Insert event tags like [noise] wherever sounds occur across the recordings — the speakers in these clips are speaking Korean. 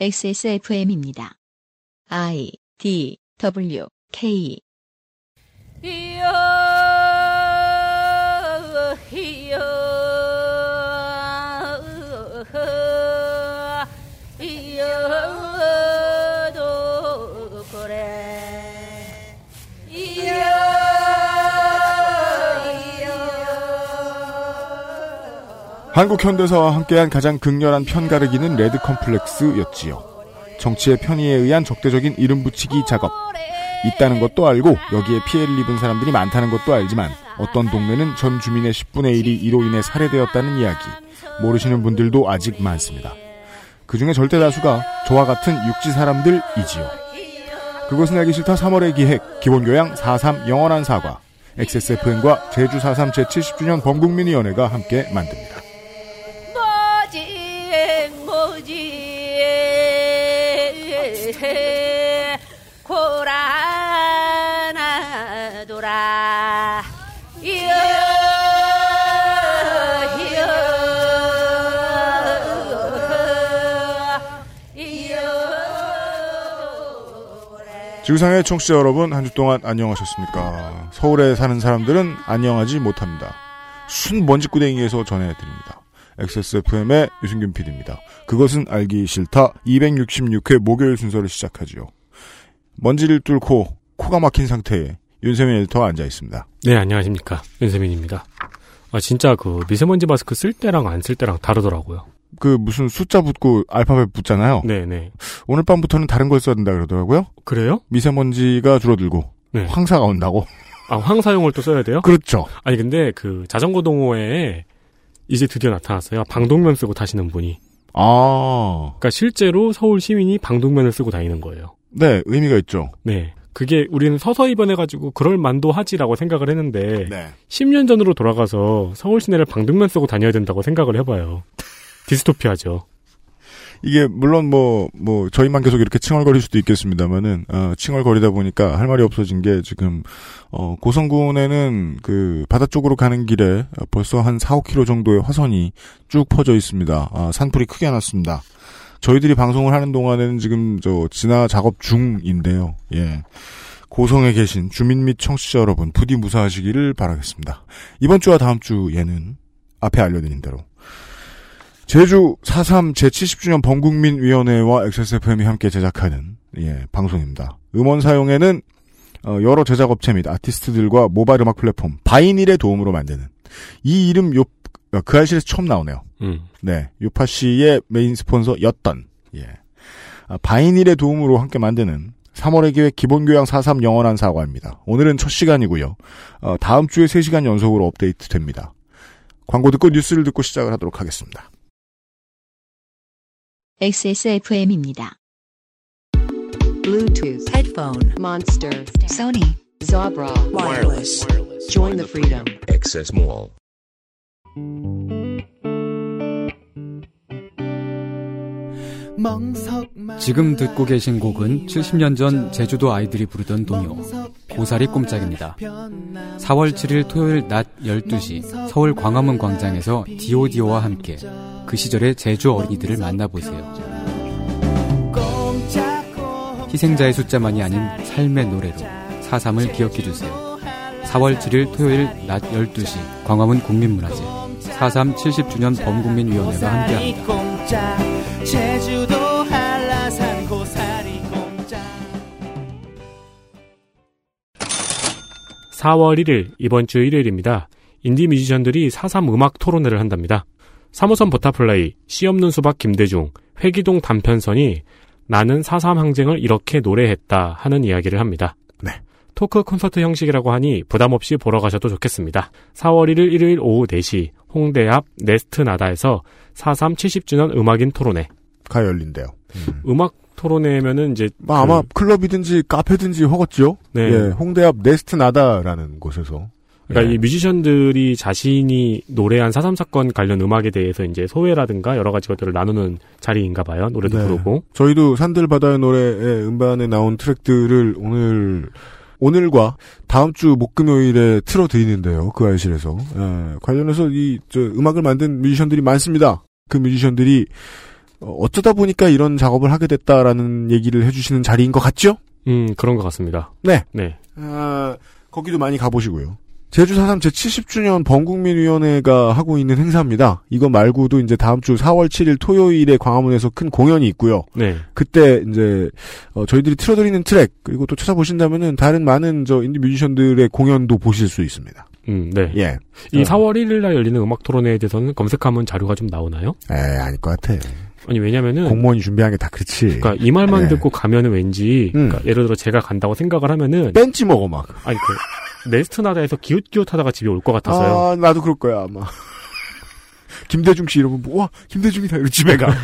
XSFM입니다. I D W K 한국 현대사와 함께한 가장 극렬한 편가르기는 레드 컴플렉스였지요. 정치의 편의에 의한 적대적인 이름 붙이기 작업. 있다는 것도 알고 여기에 피해를 입은 사람들이 많다는 것도 알지만 어떤 동네는 전 주민의 10분의 1이 이로 인해 살해되었다는 이야기. 모르시는 분들도 아직 많습니다. 그 중에 절대 다수가 저와 같은 육지 사람들이지요. 그것은 알기 싫다 3월의 기획, 기본교양 4.3 영원한 사과, XSFN과 제주 4.3 제70주년 범국민위원회가 함께 만듭니다. 이여 이여 이여 지구상의 청취자 여러분, 한 주 동안 안녕하셨습니까? 서울에 사는 사람들은 안녕하지 못합니다. 순 먼지구덩이에서 전해드립니다. XSFM의 유승균 PD입니다. 그것은 알기 싫다 266회 목요일 순서를 시작하지요. 먼지를 뚫고 코가 막힌 상태에 윤세민 에디터가 앉아 있습니다. 네, 안녕하십니까. 윤세민입니다. 아, 진짜 그 미세먼지 마스크 쓸 때랑 안 쓸 때랑 다르더라고요. 그 무슨 숫자 붙고 알파벳 붙잖아요. 네네. 오늘 밤부터는 다른 걸 써야 된다 그러더라고요. 그래요? 미세먼지가 줄어들고 네. 황사가 온다고. 아, 황사용을 또 써야 돼요? 그렇죠. 아니, 근데 그 자전거 동호회에 이제 드디어 나타났어요. 방독면 쓰고 타시는 분이. 아, 그러니까 실제로 서울 시민이 방독면을 쓰고 다니는 거예요. 네 의미가 있죠. 네. 그게 우리는 서서 입원해가지고 그럴 만도 하지라고 생각을 했는데 네. 10년 전으로 돌아가서 서울 시내를 방독면 쓰고 다녀야 된다고 생각을 해봐요. [laughs] 디스토피아죠. 이게 물론 뭐뭐 저희만 계속 이렇게 칭얼거릴 수도 있겠습니다만은 어, 칭얼거리다 보니까 할 말이 없어진 게 지금 어, 고성군에는 그 바다 쪽으로 가는 길에 벌써 한 4, 5km 정도의 화선이 쭉 퍼져 있습니다. 아, 산불이 크게 났습니다. 저희들이 방송을 하는 동안에는 지금 저 진화 작업 중인데요. 예. 고성에 계신 주민 및 청취자 여러분 부디 무사하시기를 바라겠습니다. 이번 주와 다음 주에는 앞에 알려드린 대로 제주 4.3 제70주년 범국민위원회와 XSFM이 함께 제작하는 예, 방송입니다. 음원 사용에는 어, 여러 제작업체 및 아티스트들과 모바일 음악 플랫폼 바이닐의 도움으로 만드는 이 이름 요, 어, 그알싫에서 처음 나오네요. 음. 네, 요파 씨의 메인 스폰서였던 예. 아, 바이닐의 도움으로 함께 만드는 3월의 기획 기본교양 4.3 영원한 사과입니다. 오늘은 첫 시간이고요. 어, 다음 주에 3시간 연속으로 업데이트 됩니다. 광고 듣고 뉴스를 듣고 시작을 하도록 하겠습니다. XSFM입니다. Bluetooth, headphone, monster, Sony, Zabra, wireless. Join the freedom. Access Mall. 지금 듣고 계신 곡은 70년 전 제주도 아이들이 부르던 동요 고사리 꼼짝입니다. 4월 7일 토요일 낮 12시 서울 광화문 광장에서 디오디오와 함께 그 시절의 제주 어린이들을 만나보세요. 희생자의 숫자만이 아닌 삶의 노래로 4.3을 기억해주세요. 4월 7일 토요일 낮 12시 광화문 국민문화재 4.3 70주년 범국민위원회가 함께합니다. 제주도 한라산 고사리 공장 4월 1일 이번 주 일요일입니다. 인디 뮤지션들이 4.3 음악 토론회를 한답니다. 3호선 버터플라이, 씨 없는 수박 김대중, 회기동 단편선이 나는 4.3 항쟁을 이렇게 노래했다 하는 이야기를 합니다. 네. 토크 콘서트 형식이라고 하니 부담 없이 보러 가셔도 좋겠습니다. 4월 1일 일요일 오후 4시 홍대 앞 네스트 나다에서 4.3 70주년 음악인 토론회. 가 열린대요. 음 악 토론회면은 이제 뭐 아마 클럽이든지 카페든지 허겠죠. 네. 예, 홍대 앞 네스트 나다라는 곳에서. 그러니까 예. 이 뮤지션들이 자신이 노래한 4.3 사건 관련 음악에 대해서 이제 소회라든가 여러 가지 것들을 나누는 자리인가 봐요. 노래도 네. 부르고. 저희도 산들 바다의 노래의 음반에 나온 트랙들을 오늘 오늘과 다음 주 목금요일에 틀어 드리는데요. 그 알실에서 예, 관련해서 이 저, 음악을 만든 뮤지션들이 많습니다. 그 뮤지션들이 어, 어쩌다 보니까 이런 작업을 하게 됐다라는 얘기를 해주시는 자리인 것 같죠? 음, 그런 것 같습니다. 네. 네. 아, 거기도 많이 가보시고요. 제주 4.3 제70주년 범국민위원회가 하고 있는 행사입니다. 이거 말고도 이제 다음 주 4월 7일 토요일에 광화문에서 큰 공연이 있고요. 네. 그때 이제 어, 저희들이 틀어드리는 트랙 그리고 또 찾아보신다면은 다른 많은 저 인디 뮤지션들의 공연도 보실 수 있습니다. 음, 네. 예. 이 어. 4월 1일 날 열리는 음악 토론회에 대해서는 검색하면 자료가 좀 나오나요? 에 아닐 것 같아. 아니, 왜냐면은. 공무원이 준비한 게 다 그렇지. 그러니까 이 말만 네. 듣고 가면은 왠지 음. 그러니까 예를 들어 제가 간다고 생각을 하면은 벤치 먹어 막. 아니 그 네스트나다에서 기웃기웃하다가 집에 올 것 같았어요. 아 나도 그럴 거야 아마. [laughs] 김대중 씨 이러면 뭐, 와 김대중이다 이러고 집에 가. [laughs]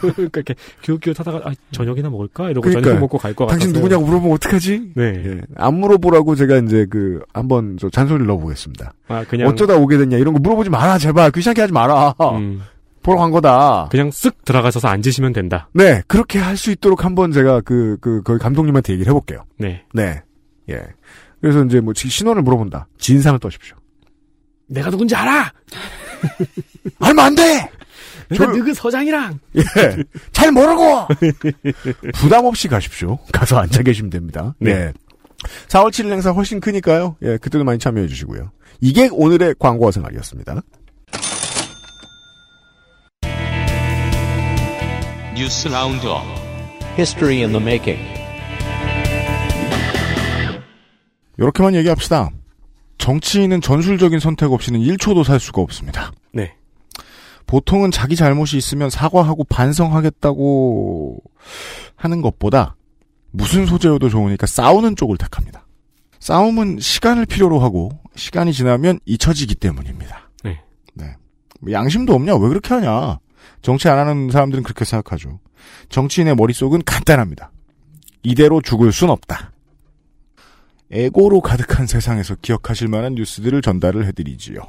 그러니까 이렇게 기웃기웃하다가 아, 저녁이나 먹을까 이러고 그러니까요. 저녁 먹고 갈 것 같았어요. 당신 누구냐고 물어보면 어떡하지? 네. 예. 안 물어보라고 제가 이제 그 한번 저 잔소리를 넣어보겠습니다. 아 그냥 어쩌다 오게 됐냐 이런 거 물어보지 마라 제발 귀찮게 하지 마라. 음, 보러 간 거다. 그냥 쓱 들어가셔서 앉으시면 된다. 네 그렇게 할 수 있도록 한번 제가 그 그 거기 감독님한테 얘기를 해볼게요. 네. 네. 예. 그래서 이제 뭐 지- 신원을 물어본다. 진상을 떠십시오. 내가 누군지 알아. [laughs] 알면 안 돼. 내가 저- 누구 서장이랑. 예. 잘 모르고 부담 없이 가십시오. 가서 앉아 계시면 됩니다. 네. 네. 4월 7일 행사 훨씬 크니까요. 예, 그때도 많이 참여해 주시고요. 이게 오늘의 광고와 생활이었습니다. 뉴스 roundup History in the making. 이렇게만 얘기합시다. 정치인은 전술적인 선택 없이는 1초도 살 수가 없습니다. 네. 보통은 자기 잘못이 있으면 사과하고 반성하겠다고 하는 것보다 무슨 소재여도 좋으니까 싸우는 쪽을 택합니다. 싸움은 시간을 필요로 하고 시간이 지나면 잊혀지기 때문입니다. 네. 네. 뭐 양심도 없냐? 왜 그렇게 하냐? 정치 안 하는 사람들은 그렇게 생각하죠. 정치인의 머릿속은 간단합니다. 이대로 죽을 순 없다. 에고로 가득한 세상에서 기억하실 만한 뉴스들을 전달을 해드리지요.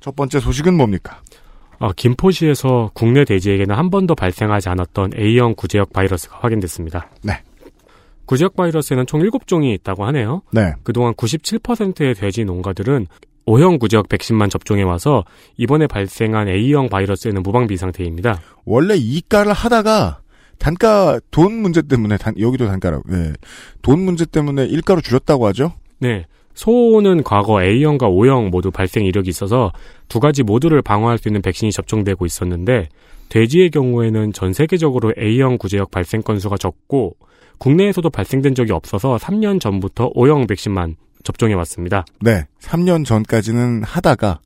첫 번째 소식은 뭡니까? 아, 김포시에서 국내 돼지에게는 한 번도 발생하지 않았던 A형 구제역 바이러스가 확인됐습니다. 네. 구제역 바이러스에는 총 7종이 있다고 하네요. 네. 그동안 97%의 돼지 농가들은 O형 구제역 백신만 접종해 와서 이번에 발생한 A형 바이러스에는 무방비 상태입니다. 원래 이가를 하다가 단가 돈 문제 때문에 단, 여기도 단가라고 네. 돈 문제 때문에 일가로 줄였다고 하죠. 네. 소는 과거 A형과 O형 모두 발생 이력이 있어서 두 가지 모두를 방어할 수 있는 백신이 접종되고 있었는데 돼지의 경우에는 전 세계적으로 A형 구제역 발생 건수가 적고 국내에서도 발생된 적이 없어서 3년 전부터 O형 백신만 접종해 왔습니다. 네. 3년 전까지는 하다가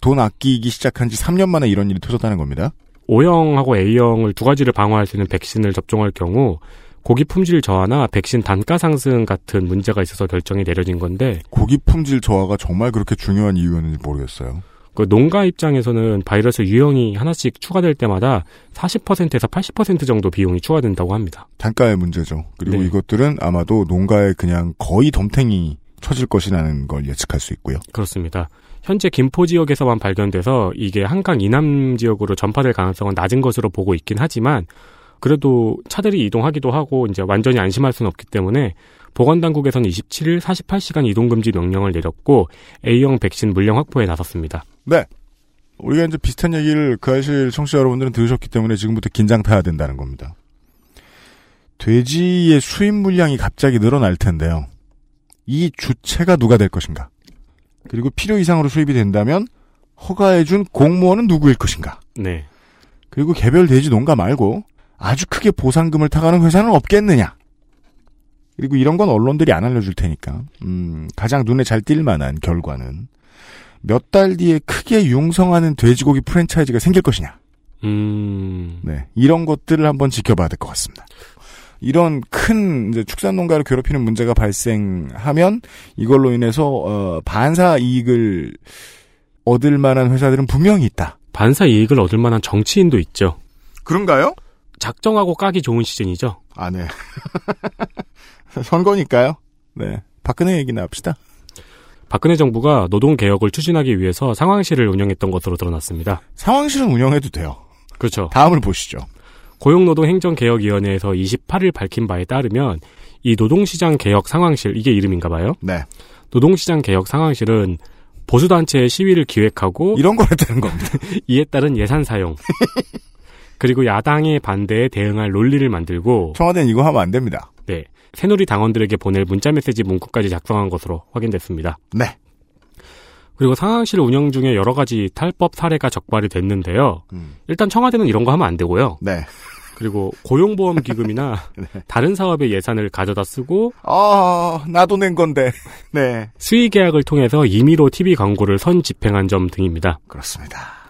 돈 아끼기 시작한 지 3년 만에 이런 일이 터졌다는 겁니다. O형하고 A형을 두 가지를 방어할 수 있는 백신을 접종할 경우 고기 품질 저하나 백신 단가 상승 같은 문제가 있어서 결정이 내려진 건데 고기 품질 저하가 정말 그렇게 중요한 이유였는지 모르겠어요. 그 농가 입장에서는 바이러스 유형이 하나씩 추가될 때마다 40%에서 80% 정도 비용이 추가된다고 합니다. 단가의 문제죠. 그리고 네. 이것들은 아마도 농가에 그냥 거의 덤탱이 쳐질 것이라는 걸 예측할 수 있고요. 그렇습니다. 현재 김포 지역에서만 발견돼서 이게 한강 이남 지역으로 전파될 가능성은 낮은 것으로 보고 있긴 하지만 그래도 차들이 이동하기도 하고 이제 완전히 안심할 수는 없기 때문에 보건당국에서는 27일 48시간 이동금지 명령을 내렸고 A형 백신 물량 확보에 나섰습니다. 네. 우리가 이제 비슷한 얘기를 그 아실 청취자 여러분들은 들으셨기 때문에 지금부터 긴장 타야 된다는 겁니다. 돼지의 수입 물량이 갑자기 늘어날 텐데요. 이 주체가 누가 될 것인가? 그리고 필요 이상으로 수입이 된다면 허가해준 공무원은 누구일 것인가? 네. 그리고 개별 돼지 농가 말고 아주 크게 보상금을 타가는 회사는 없겠느냐? 그리고 이런 건 언론들이 안 알려줄 테니까 음, 가장 눈에 잘 띌 만한 결과는 몇 달 뒤에 크게 융성하는 돼지고기 프랜차이즈가 생길 것이냐? 음, 네, 이런 것들을 한번 지켜봐야 될 것 같습니다. 이런 큰 이제 축산 농가를 괴롭히는 문제가 발생하면 이걸로 인해서 어, 반사 이익을 얻을 만한 회사들은 분명히 있다. 반사 이익을 얻을 만한 정치인도 있죠. 그런가요? 작정하고 까기 좋은 시즌이죠. 아, 네. [laughs] 선거니까요. 네. 박근혜 얘기나 합시다. 박근혜 정부가 노동 개혁을 추진하기 위해서 상황실을 운영했던 것으로 드러났습니다. 상황실은 운영해도 돼요. 그렇죠. 다음을 보시죠. 고용노동행정개혁위원회에서 28일 밝힌 바에 따르면 이 노동시장 개혁 상황실 이게 이름인가 봐요. 네. 노동시장 개혁 상황실은 보수단체의 시위를 기획하고 이런 걸 했다는 겁니다. [laughs] 이에 따른 예산 사용 그리고 야당의 반대에 대응할 논리를 만들고 청와대는 이거 하면 안 됩니다. 네. 새누리 당원들에게 보낼 문자 메시지 문구까지 작성한 것으로 확인됐습니다. 네. 그리고 상황실 운영 중에 여러 가지 탈법 사례가 적발이 됐는데요. 음. 일단 청와대는 이런 거 하면 안 되고요. 네. 그리고 고용보험 기금이나 [laughs] 다른 사업의 예산을 가져다 쓰고 아, 나도 낸 건데. 네. 수의 계약을 통해서 임의로 TV 광고를 선 집행한 점 등입니다. 그렇습니다.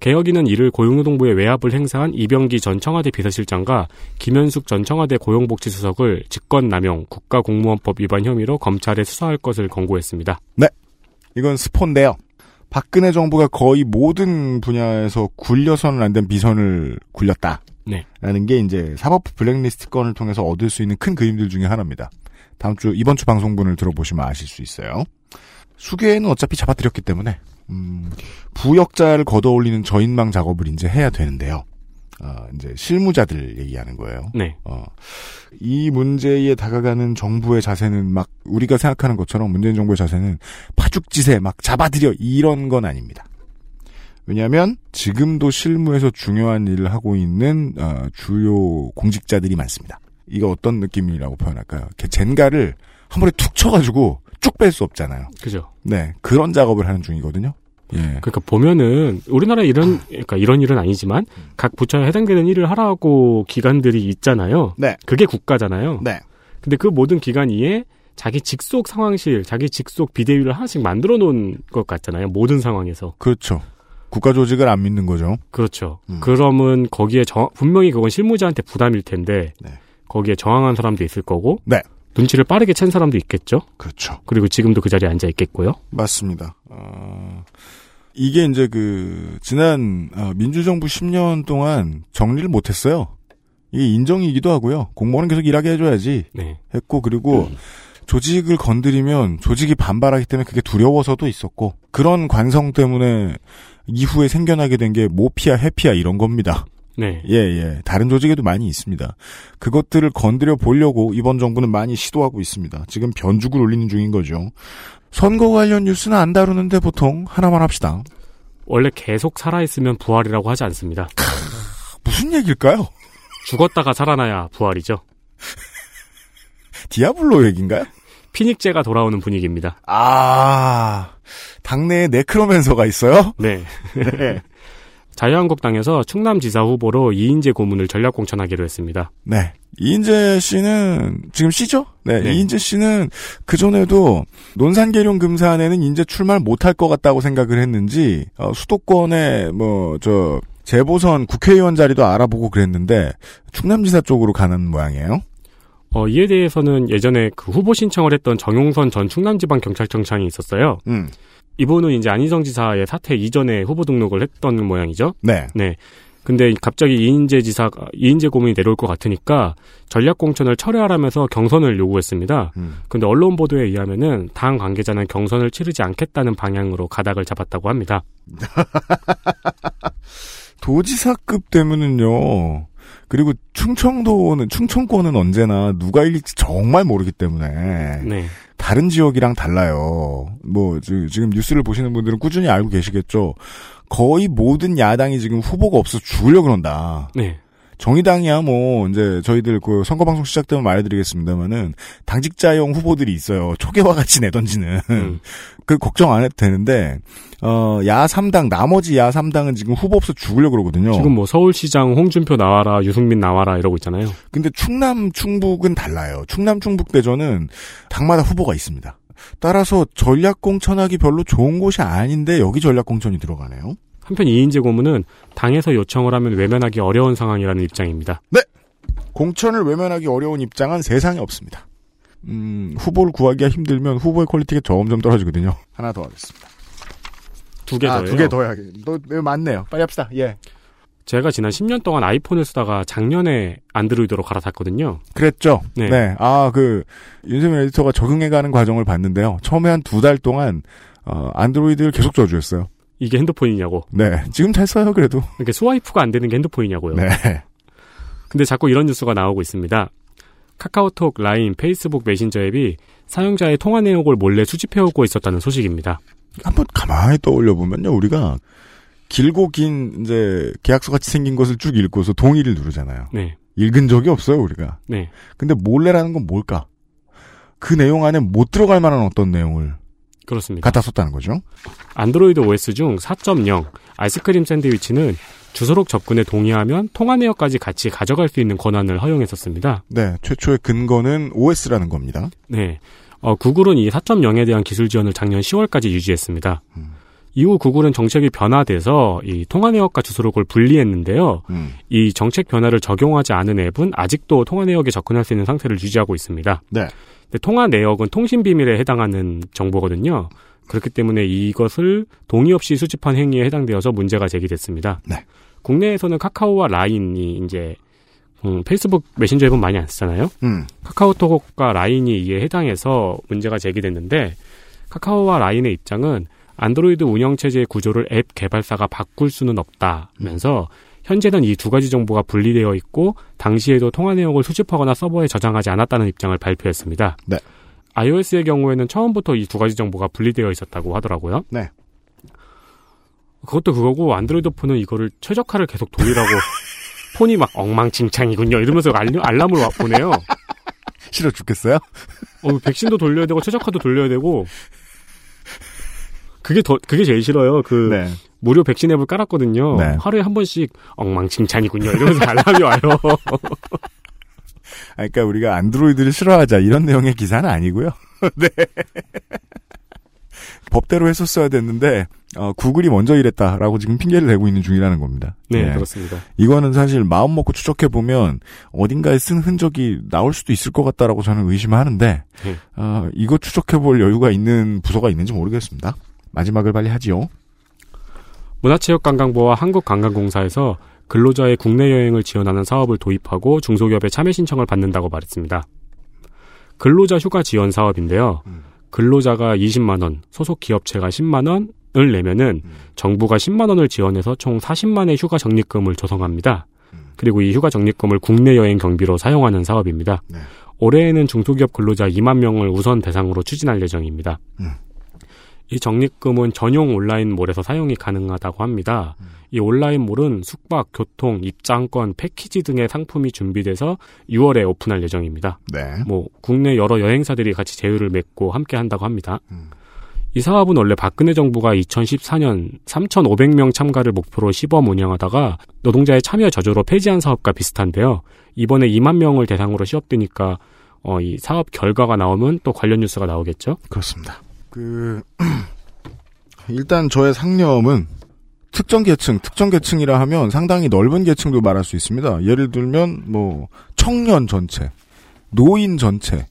개혁위는 이를 고용노동부에 외압을 행사한 이병기 전 청와대 비서실장과 김현숙 전 청와대 고용복지수석을 직권남용 국가공무원법 위반 혐의로 검찰에 수사할 것을 권고했습니다. 이건 스폰데요. 박근혜 정부가 거의 모든 분야에서 굴려서는 안된 비선을 굴렸다. 네. 라는 게 이제 사법부 블랙리스트 건을 통해서 얻을 수 있는 큰 그림들 중에 하나입니다. 다음 주, 이번 주 방송분을 들어보시면 아실 수 있어요. 수계는 어차피 잡아드렸기 때문에, 음, 부역자를 걷어올리는 저인망 작업을 이제 해야 되는데요. 어, 이제 실무자들 얘기하는 거예요. 네. 어, 이 문제에 다가가는 정부의 자세는 막 우리가 생각하는 것처럼 문재인 정부의 자세는 파죽지세 막 잡아들여 이런 건 아닙니다. 왜냐하면 지금도 실무에서 중요한 일을 하고 있는 어, 주요 공직자들이 많습니다. 이거 어떤 느낌이라고 표현할까요? 젠가를 한 번에 툭 쳐가지고 쭉 뺄 수 없잖아요. 그죠. 네 그런 작업을 하는 중이거든요. 예. 그러니까 보면은 우리나라 이런 그러니까 이런 일은 아니지만 각 부처에 해당되는 일을 하라고 기관들이 있잖아요. 네. 그게 국가잖아요. 네. 근데 그 모든 기관 위에 자기 직속 상황실, 자기 직속 비대위를 하나씩 만들어 놓은 것 같잖아요. 모든 상황에서. 그렇죠. 국가 조직을 안 믿는 거죠. 그렇죠. 음. 그러면 거기에 저, 분명히 그건 실무자한테 부담일 텐데 네. 거기에 저항한 사람도 있을 거고 네. 눈치를 빠르게 챈 사람도 있겠죠. 그렇죠. 그리고 지금도 그 자리에 앉아 있겠고요. 맞습니다. 어, 이게 이제 그 지난 어, 민주정부 10년 동안 정리를 못했어요. 이게 인정이기도 하고요. 공무원은 계속 일하게 해줘야지 네. 했고 그리고 조직을 건드리면 조직이 반발하기 때문에 그게 두려워서도 있었고 그런 관성 때문에 이후에 생겨나게 된 게 모피아 해피아 이런 겁니다. 네. 예, 예. 다른 조직에도 많이 있습니다. 그것들을 건드려 보려고 이번 정부는 많이 시도하고 있습니다. 지금 변죽을 올리는 중인 거죠. 선거 관련 뉴스는 안 다루는데 보통 하나만 합시다. 원래 계속 살아있으면 부활이라고 하지 않습니다. 무슨 얘기일까요? 죽었다가 살아나야 부활이죠. 디아블로 얘기인가요? 피닉제가 돌아오는 분위기입니다. 아, 당내에 네크로맨서가 있어요? 네. 네. [laughs] 자유한국당에서 충남지사 후보로 이인재 고문을 전략 공천하기로 했습니다. 네. 이인재 씨는 지금 씨죠? 네. 네. 이인재 씨는 그 전에도 논산계룡 금산에는 이제 출마를 못할 것 같다고 생각을 했는지 어, 수도권에 뭐저 재보선 국회의원 자리도 알아보고 그랬는데 충남지사 쪽으로 가는 모양이에요. 어, 이에 대해서는 예전에 그 후보 신청을 했던 정용선 전 충남지방경찰청장이 있었어요. 음. 이분은 이제 안희정 지사의 사퇴 이전에 후보 등록을 했던 모양이죠. 네. 네. 근데 갑자기 이인재 지사가 이인재 고문이 내려올 것 같으니까 전략 공천을 철회하라면서 경선을 요구했습니다. 음. 근데 언론 보도에 의하면은 당 관계자는 경선을 치르지 않겠다는 방향으로 가닥을 잡았다고 합니다. [laughs] 도지사급 되면은요. 그리고 충청도는 충청권은 언제나 누가 이길지 정말 모르기 때문에 네. 다른 지역이랑 달라요. 뭐 지- 지금 뉴스를 보시는 분들은 꾸준히 알고 계시겠죠. 거의 모든 야당이 지금 후보가 없어 서 죽으려 그런다. 네. 정의당이야 뭐 이제 저희들 그 선거 방송 시작되면 말해드리겠습니다만은 당직자용 후보들이 있어요. 초계와 같이 내던지는 음. [laughs] 그 걱정 안 해도 되는데 어야 3당 나머지 야 3당은 지금 후보 없어 죽으려 그러거든요. 지금 뭐 서울시장 홍준표 나와라, 유승민 나와라 이러고 있잖아요. 근데 충남 충북은 달라요. 충남 충북 대전은 당마다 후보가 있습니다. 따라서 전략 공천하기 별로 좋은 곳이 아닌데 여기 전략 공천이 들어가네요. 한편 이인제 고문은 당에서 요청을 하면 외면하기 어려운 상황이라는 입장입니다. 공천을 외면하기 어려운 입장은 세상에 없습니다. 음, 후보를 구하기가 힘들면 후보의 quality가 점점 떨어지거든요. 하나 더 하겠습니다. 두개 아, 더요. 두개더 해야겠. 너, 네, 맞네요. 빨리 합시다. 예. 제가 지난 10년 동안 아이폰을 쓰다가 작년에 안드로이드로 갈아탔거든요. 그랬죠. 네. 네. 아, 그, 윤세민 에디터가 적응해가는 과정을 봤는데요. 처음에 한 두 달 동안, 어, 안드로이드를 계속 저주했어요. 이게 핸드폰이냐고. 네. 지금 잘 써요, 그래도. 이렇게 swipe가 안 되는 게 핸드폰이냐고요. 네. 근데 자꾸 이런 뉴스가 나오고 있습니다. 카카오톡, 라인, 페이스북 메신저 앱이 사용자의 통화 내역을 몰래 수집해오고 있었다는 소식입니다. 한번 가만히 떠올려 보면요, 우리가 길고 긴 이제 계약서 같이 생긴 것을 쭉 읽고서 동의를 누르잖아요. 네. 읽은 적이 없어요 우리가. 네. 근데 몰래라는 건 뭘까? 그 내용 안에 못 들어갈 만한 어떤 내용을 그렇습니다. 갖다 썼다는 거죠. 안드로이드 OS 중 4.0 아이스크림 샌드위치는 주소록 접근에 동의하면 통화 내역까지 같이 가져갈 수 있는 권한을 허용했었습니다. 네, 최초의 근거는 OS라는 겁니다. 네. 어, 구글은 이 4.0에 대한 기술 지원을 작년 10월까지 유지했습니다. 음. 이후 구글은 정책이 변화돼서 이 통화 내역과 주소록을 분리했는데요. 음. 이 정책 변화를 적용하지 않은 앱은 아직도 통화 내역에 접근할 수 있는 상태를 유지하고 있습니다. 네. 근데 통화 내역은 통신 비밀에 해당하는 정보거든요. 그렇기 때문에 이것을 동의 없이 수집한 행위에 해당되어서 문제가 제기됐습니다. 네. 국내에서는 카카오와 라인이 이제 음, 페이스북 메신저 앱은 많이 안 쓰잖아요. 음. 음. 카카오톡과 라인이 이에 해당해서 문제가 제기됐는데 카카오와 라인의 입장은 안드로이드 운영체제의 구조를 앱 개발사가 바꿀 수는 없다면서 현재는 이 두 가지 정보가 분리되어 있고 당시에도 통화 내역을 수집하거나 서버에 저장하지 않았다는 입장을 발표했습니다. 네. iOS의 경우에는 처음부터 이 두 가지 정보가 분리되어 있었다고 하더라고요. 네. 그것도 그거고 안드로이드 폰은 이거를 최적화를 계속 돌리라고 [laughs] 폰이 막 엉망진창이군요 이러면서 알람을 와- 보내요. [laughs] 싫어 죽겠어요? 어, 백신도 돌려야 되고 최적화도 돌려야 되고 그게 더 그게 제일 싫어요. 그 네. 무료 백신 앱을 깔았거든요. 네. 하루에 한 번씩 엉망진창이군요 이러면서 알람이 와요. [laughs] 아, 그러니까 우리가 안드로이드를 싫어하자 이런 내용의 기사는 아니고요. [laughs] 네. 법대로 했었어야 됐는데 어, 구글이 먼저 이랬다라고 지금 핑계를 대고 있는 중이라는 겁니다. 네, 예. 그렇습니다. 이거는 사실 마음 먹고 추적해 보면 어딘가에 쓴 흔적이 나올 수도 있을 것 같다라고 저는 의심하는데 네. 어, 이거 추적해 볼 여유가 있는 부서가 있는지 모르겠습니다. 마지막을 빨리 하지요. 문화체육관광부와 한국관광공사에서 근로자의 국내 여행을 지원하는 사업을 도입하고 중소기업의 참여 신청을 받는다고 말했습니다. 근로자 휴가 지원 사업인데요. 근로자가 20만 원, 소속 기업체가 10만 원을 내면은 정부가 10만 원을 지원해서 총 40만의 휴가 적립금을 조성합니다. 그리고 이 휴가 적립금을 국내 여행 경비로 사용하는 사업입니다. 네. 올해에는 중소기업 근로자 2만 명을 우선 대상으로 추진할 예정입니다. 음. 이 적립금은 전용 온라인몰에서 사용이 가능하다고 합니다. 이 온라인몰은 숙박, 교통, 입장권, 패키지 등의 상품이 준비돼서 6월에 오픈할 예정입니다. 네. 뭐 국내 여러 여행사들이 같이 제휴를 맺고 함께 한다고 합니다. 음. 이 사업은 원래 박근혜 정부가 2014년 3,500명 참가를 목표로 시범 운영하다가 노동자의 참여 저조로 폐지한 사업과 비슷한데요. 이번에 2만 명을 대상으로 시업되니까 어, 이 사업 결과가 나오면 또 관련 뉴스가 나오겠죠. 그렇습니다. 그 [clears throat] 일단 저의 상념은 특정 계층, 특정 계층이라 하면 상당히 넓은 계층도 말할 수 있습니다. 예를 들면 뭐 청년 전체, 노인 전체,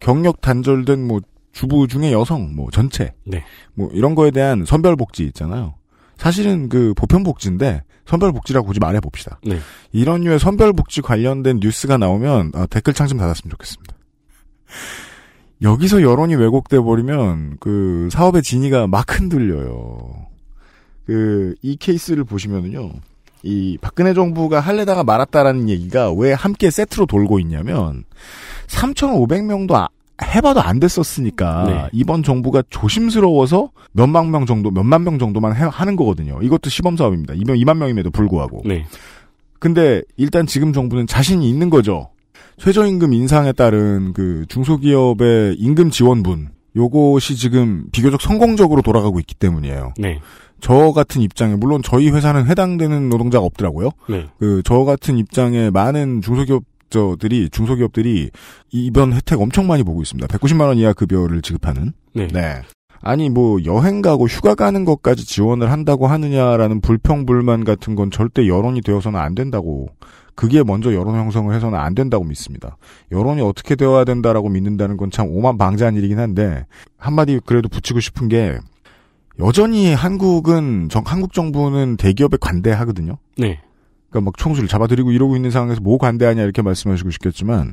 경력 단절된 뭐 주부 중에 여성 뭐 전체, 네. 뭐 이런 거에 대한 선별 복지 있잖아요. 사실은 그 보편 복지인데 선별 복지라고 굳이 말해 봅시다. 네. 이런 류의 선별 복지 관련된 뉴스가 나오면 아, 댓글 창 좀 닫았으면 좋겠습니다. 여기서 여론이 왜곡돼 버리면 그 사업의 진위가 막 흔들려요. 그 이 케이스를 보시면은요. 이 박근혜 정부가 할래다가 말았다라는 얘기가 왜 함께 세트로 돌고 있냐면 3,500명도 아- 해봐도 안 됐었으니까 네. 이번 정부가 조심스러워서 몇만 명 정도, 몇만 명 정도만 해- 하는 거거든요. 이것도 시범 사업입니다. 2만, 2만 명임에도 불구하고. 네. 근데 일단 지금 정부는 자신이 있는 거죠. 최저임금 인상에 따른 그 중소기업의 임금 지원분 요것이 지금 비교적 성공적으로 돌아가고 있기 때문이에요. 네. 저 같은 입장에 물론 저희 회사는 해당되는 노동자가 없더라고요. 네. 그저 같은 입장에 많은 중소기업 저들이 중소기업들이 이번 혜택 엄청 많이 보고 있습니다. 190만 원 이하 급여를 지급하는. 네. 네. 아니 뭐 여행 가고 휴가 가는 것까지 지원을 한다고 하느냐라는 불평 불만 같은 건 절대 여론이 되어서는 안 된다고 그게 먼저 여론 형성을 해서는 안 된다고 믿습니다. 여론이 어떻게 되어야 된다라고 믿는다는 건 참 오만 방자한 일이긴 한데 한마디 그래도 붙이고 싶은 게 여전히 한국은 정, 한국 정부는 대기업에 관대하거든요. 네. 그러니까 막 총수를 잡아들이고 이러고 있는 상황에서 뭐 관대하냐 이렇게 말씀하시고 싶겠지만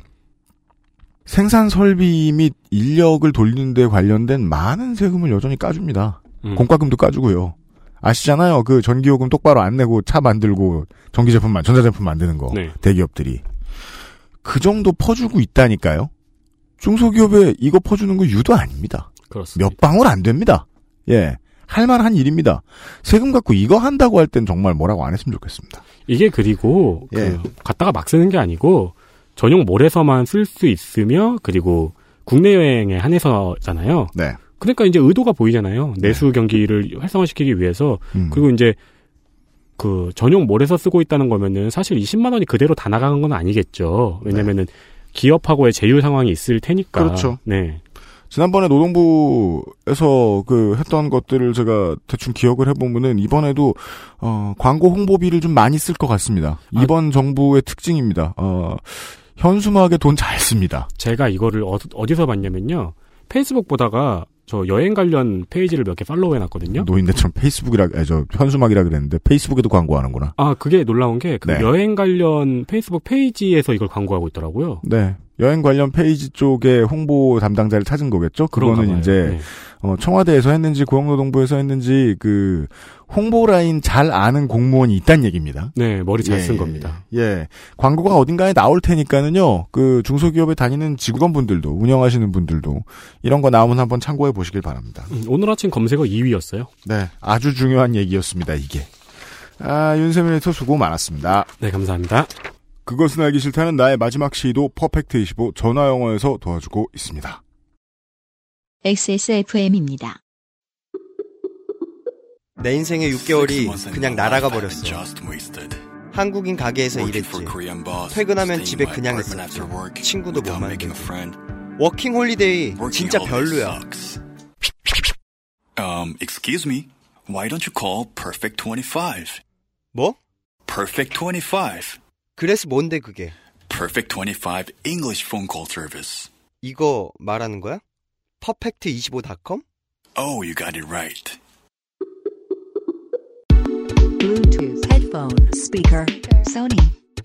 생산 설비 및 인력을 돌리는 데 관련된 많은 세금을 여전히 까줍니다. 음. 공과금도 까주고요. 아시잖아요. 그 전기요금 똑바로 안 내고 차 만들고 전기 제품만 전자제품 만드는 거 네. 대기업들이 그 정도 퍼주고 있다니까요. 중소기업에 이거 퍼주는 거 유도 아닙니다. 그렇습니다. 몇 방울 안 됩니다. 예. 할 만한 일입니다. 세금 갖고 이거 한다고 할 땐 정말 뭐라고 안 했으면 좋겠습니다. 이게 그리고 예. 그 갖다가 막 쓰는 게 아니고 전용 몰에서만 쓸 수 있으며 그리고 국내 여행에 한해서잖아요. 네. 그러니까 이제 의도가 보이잖아요. 내수 경기를 활성화시키기 위해서 음. 그리고 이제 그 전용 몰에서 쓰고 있다는 거면은 사실 이 10만 원이 그대로 다 나가는 건 아니겠죠. 왜냐면은 기업하고의 제휴 상황이 있을 테니까. 그렇죠. 네. 지난번에 노동부에서 그 했던 것들을 제가 대충 기억을 해보면은 이번에도 어, 광고 홍보비를 좀 많이 쓸 것 같습니다. 아. 이번 정부의 특징입니다. 어, 현수막에 돈 잘 씁니다. 제가 이거를 어, 어디서 봤냐면요. 페이스북 보다가 저 여행 관련 페이지를 몇 개 follow 해놨거든요. 노인네처럼 페이스북이라 저 현수막이라 그랬는데 페이스북에도 광고하는구나. 아, 그게 놀라운 게, 그 네. 여행 관련 페이스북 페이지에서 이걸 광고하고 있더라고요. 네. 여행 관련 페이지 쪽에 홍보 담당자를 찾은 거겠죠? 그거는. 이제 네. 어, 청와대에서 했는지 고용노동부에서 했는지 그 홍보 라인 잘 아는 공무원이 있단 얘기입니다. 네, 머리 잘 예, 쓴 예, 겁니다. 예. 광고가 어딘가에 나올 테니까는요, 그 중소기업에 다니는 직원분들도, 운영하시는 분들도, 이런 거 나오면 한번 참고해 보시길 바랍니다. 음, 오늘 아침 검색어 2위였어요. 네. 아주 중요한 얘기였습니다, 이게. 아, 윤세민 에디터 수고 많았습니다. 네, 감사합니다. 그것은 알기 싫다는 나의 마지막 시도 퍼펙트25 전화영어에서 도와주고 있습니다. XSFM입니다. 내 인생의 6개월이 그냥 날아가 버렸어. 한국인 가게에서 일했지. 퇴근하면 집에 그냥 있었지. 친구도 못 만들고. 워킹 홀리데이 진짜 별로야. Um, excuse me. Why don't you call Perfect 25? 뭐? Perfect 25. 그래서 뭔데 그게? Perfect 25 English phone call service. 이거 말하는 거야? 퍼펙트25.com? Oh, you got it right. Bluetooth headphone speaker Sony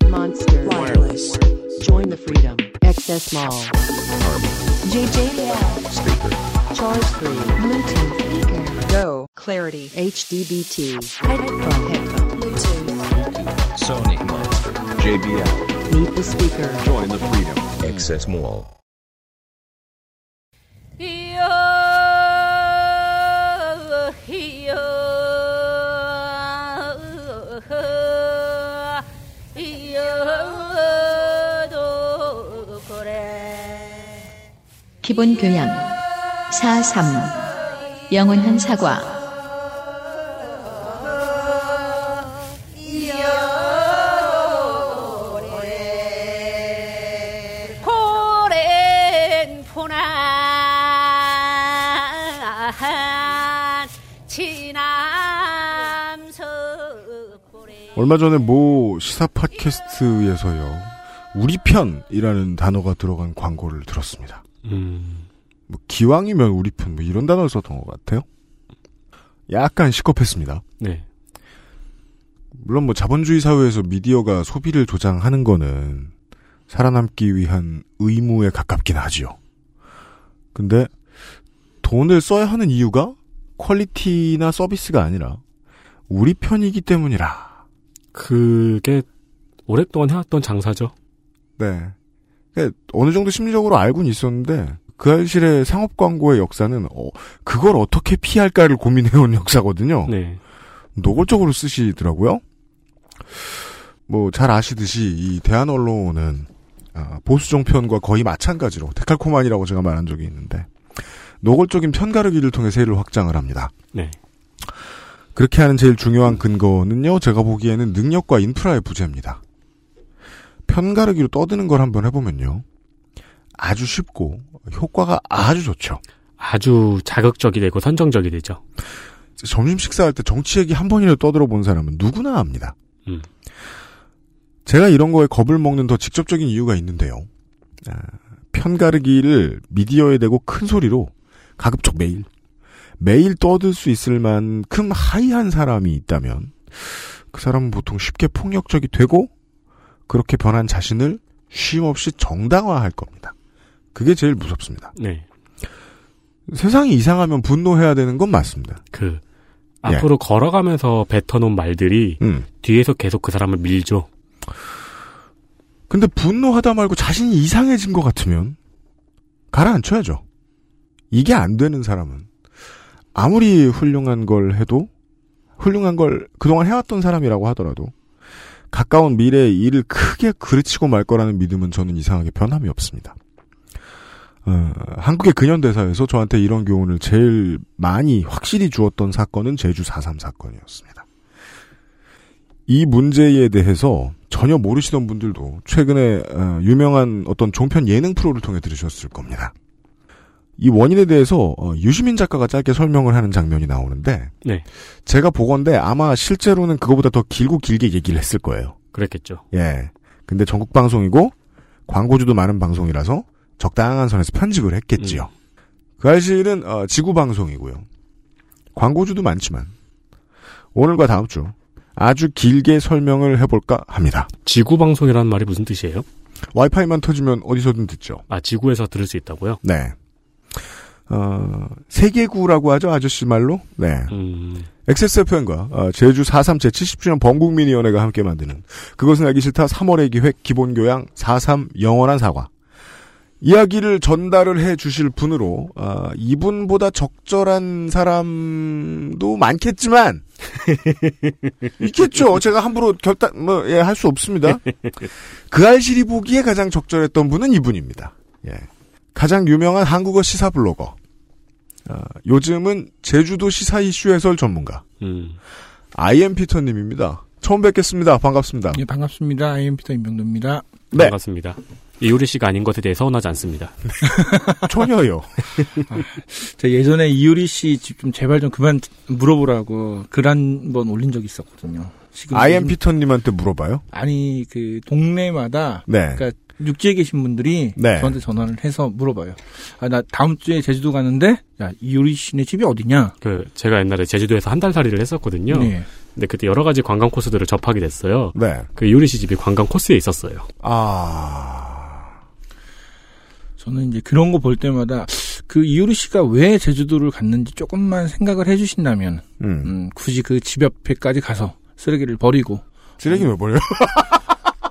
Monster Wireless Join the freedom XS Mall JJL speaker Charge 3 Bluetooth speaker Go Clarity HDBT headphone headphone Bluetooth Sony Monster. JBL. Meet the speaker Join the freedom. Access Mall. 기본 교양 4.3 영원한 사과 얼마 전에 모 시사 팟캐스트에서요, 우리 편이라는 단어가 들어간 광고를 들었습니다. 음, 뭐 기왕이면 우리 편, 뭐 이런 단어를 썼던 것 같아요. 약간 시겁했습니다. 네. 물론 뭐 자본주의 사회에서 미디어가 소비를 조장하는 거는 살아남기 위한 의무에 가깝긴 하지요. 근데 돈을 써야 하는 이유가 퀄리티나 서비스가 아니라 우리 편이기 때문이라. 그게 오랫동안 해왔던 장사죠. 네. 그러니까 어느 정도 심리적으로 알고는 있었는데 그 알실의 상업 광고의 역사는 어, 그걸 어떻게 피할까를 고민해온 [laughs] 역사거든요. 네. 노골적으로 쓰시더라고요. 뭐 잘 아시듯이 이 대한 언론은 아, 보수 정편과 거의 마찬가지로 데칼코만이라고 제가 말한 적이 있는데 노골적인 편가르기를 통해 세를 확장을 합니다. 네. 그렇게 하는 제일 중요한 근거는요. 제가 보기에는 능력과 인프라의 부재입니다. 편가르기로 떠드는 걸 한번 해보면요. 아주 쉽고 효과가 아주 좋죠. 아주 자극적이 되고 선정적이 되죠. 점심 식사할 때 정치 얘기 한 번이라도 떠들어 본 사람은 누구나 압니다. 음. 제가 이런 거에 겁을 먹는 더 직접적인 이유가 있는데요. 아, 편가르기를 미디어에 대고 큰 소리로 가급적 매일 매일 떠들 수 있을 만큼 하이한 사람이 있다면 그 사람은 보통 쉽게 폭력적이 되고 그렇게 변한 자신을 쉼없이 정당화할 겁니다. 그게 제일 무섭습니다. 네. 세상이 이상하면 분노해야 되는 건 맞습니다. 그 앞으로 걸어가면서 뱉어놓은 말들이 음. 뒤에서 계속 그 사람을 밀죠. 근데 분노하다 말고 자신이 이상해진 것 같으면 가라앉혀야죠. 이게 안 되는 사람은 아무리 훌륭한 걸 해도 훌륭한 걸 그동안 해왔던 사람이라고 하더라도 가까운 미래에 일을 크게 그르치고 말 거라는 믿음은 저는 이상하게 변함이 없습니다. 어, 한국의 근현대사에서 저한테 이런 교훈을 제일 많이 확실히 주었던 사건은 제주 4.3 사건이었습니다. 이 문제에 대해서 전혀 모르시던 분들도 최근에 어, 유명한 어떤 종편 예능 프로를 통해 들으셨을 겁니다. 이 원인에 대해서 어, 유시민 작가가 짧게 설명을 하는 장면이 나오는데 네. 제가 보건데 아마 실제로는 그거보다 더 길고 길게 얘기를 했을 거예요. 그랬겠죠. 예. 근데 전국 방송이고 광고주도 많은 방송이라서 적당한 선에서 편집을 했겠지요. 그 사실은 어, 지구 방송이고요. 광고주도 많지만 오늘과 다음 주 아주 길게 설명을 해볼까 합니다. 지구 방송이라는 말이 무슨 뜻이에요? 와이파이만 터지면 어디서든 듣죠. 아 지구에서 들을 수 있다고요? 네. 어, 세계구라고 하죠, 아저씨 말로? 네. 음, XSFM과 어, 제주 4.3 제70주년 범국민위원회가 함께 만드는 그것은 알기 싫다 3월의 기획 기본교양 4.3 영원한 사과. 이야기를 전달을 해 주실 분으로, 어, 이분보다 적절한 사람도 많겠지만, [laughs] 있겠죠. 제가 함부로 결단, 뭐, 예, 할 수 없습니다. [laughs] 그 알실이 보기에 가장 적절했던 분은 이분입니다. 예. 가장 유명한 한국어 시사 블로거. 어, 요즘은 제주도 시사 이슈 해설 전문가. 음. 아이엠 피터님입니다. 처음 뵙겠습니다. 반갑습니다. 예, 반갑습니다. 아이엠 피터 임병도입니다. 네. 반갑습니다. 이효리 씨가 아닌 것에 대해 서운하지 않습니다. [laughs] 전혀요. [laughs] 제가 예전에 이효리 씨 좀 제발 좀 그만 물어보라고 글 한 번 올린 적이 있었거든요. 지금 아이엠 피터님한테 물어봐요? 아니 그 동네마다 네. 그러니까 육지에 계신 분들이 네. 저한테 전화를 해서 물어봐요. 아 나 다음 주에 제주도 가는데 야 이효리 씨네 집이 어디냐? 그 제가 옛날에 제주도에서 한 달 살이를 했었거든요. 네. 근데 그때 여러 가지 관광 코스들을 접하게 됐어요. 네. 그 이효리 씨 집이 관광 코스에 있었어요. 아. 저는 이제 그런 거 볼 때마다 그 이효리 씨가 왜 제주도를 갔는지 조금만 생각을 해주신다면 음. 음, 굳이 그 집 옆에까지 가서 쓰레기를 버리고 쓰레기 왜 버려요?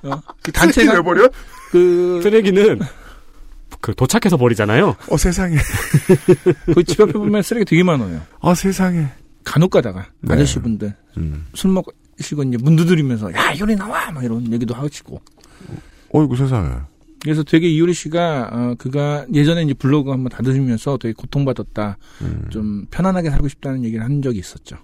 어, 그 단체가 왜 버려? 그 쓰레기는 그 도착해서 버리잖아요. 어, 세상에. [laughs] 그집 옆에 보면 쓰레기 되게 많아요. 아, 세상에. 간혹 가다가 네. 아저씨분들 음. 술 먹으시고 이제 문 두드리면서 야 이효리 나와 막 이런 얘기도 하시고 어이구, 세상에. 그래서 되게 이효리 씨가 어 그가 예전에 이제 블로그 한번 다듬으면서 되게 고통받았다 음. 좀 편안하게 살고 싶다는 얘기를 한 적이 있었죠.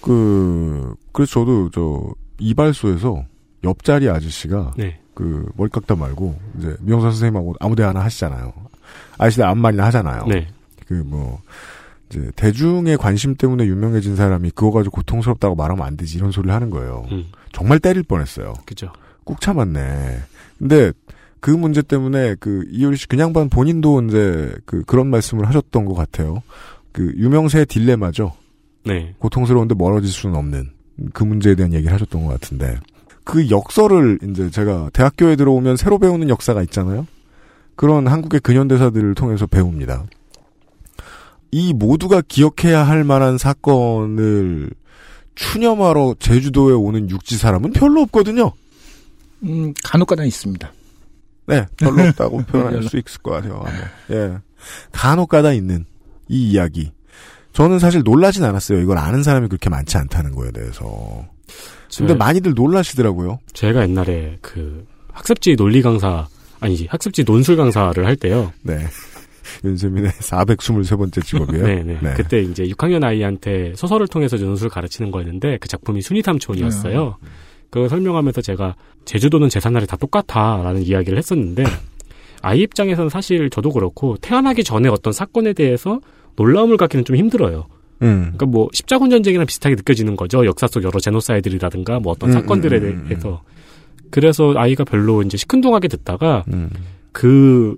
그, 그래서 저도 저, 이발소에서 옆자리 아저씨가 네. 그 머리 깎다 말고 이제 미용사 선생님하고 아무데 하나 하시잖아요. 아저씨 아무 말이나 하잖아요. 네. 그뭐 이제 대중의 관심 때문에 유명해진 사람이 그거 가지고 고통스럽다고 말하면 안 되지 이런 소리를 하는 거예요. 음, 정말 때릴 뻔했어요. 그죠. 꾹 참았네. 근데 그 문제 때문에 그 이효리 씨 그냥 반 본인도 이제 그 그런 말씀을 하셨던 것 같아요. 그 유명세의 딜레마죠. 네. 고통스러운데 멀어질 수는 없는 그 문제에 대한 얘기를 하셨던 것 같은데 그 역설을 이제 제가 대학교에 들어오면 새로 배우는 역사가 있잖아요. 그런 한국의 근현대사들을 통해서 배웁니다. 이 모두가 기억해야 할 만한 사건을 추념하러 제주도에 오는 육지 사람은 별로 없거든요. 음 간혹가다 있습니다. 네, 별로 [laughs] 없다고 표현할 수 있을 것 같아요. 아마. 예. 간혹가다 있는 이 이야기. 저는 사실 놀라진 않았어요. 이걸 아는 사람이 그렇게 많지 않다는 거에 대해서. 근데 제- 많이들 놀라시더라고요. 제가 옛날에 그 학습지 논리 강사 아니지 학습지 논술 강사를 할 때요. 네. [laughs] 윤세민의 423번째 직업이에요. 네, 네. 그때 이제 6학년 아이한테 소설을 통해서 논술 가르치는 거였는데 그 작품이 순이삼촌이었어요. 그걸 설명하면서 제가 제주도는 제삿날이 다 똑같아라는 이야기를 했었는데 아이 입장에서는 사실 저도 그렇고 태어나기 전에 어떤 사건에 대해서 놀라움을 갖기는 좀 힘들어요. 음. 그러니까 뭐 십자군 전쟁이랑 비슷하게 느껴지는 거죠. 역사 속 여러 제노사이드라든가 뭐 어떤 음, 사건들에 음, 음, 음. 대해서. 그래서 아이가 별로 이제 시큰둥하게 듣다가 음. 그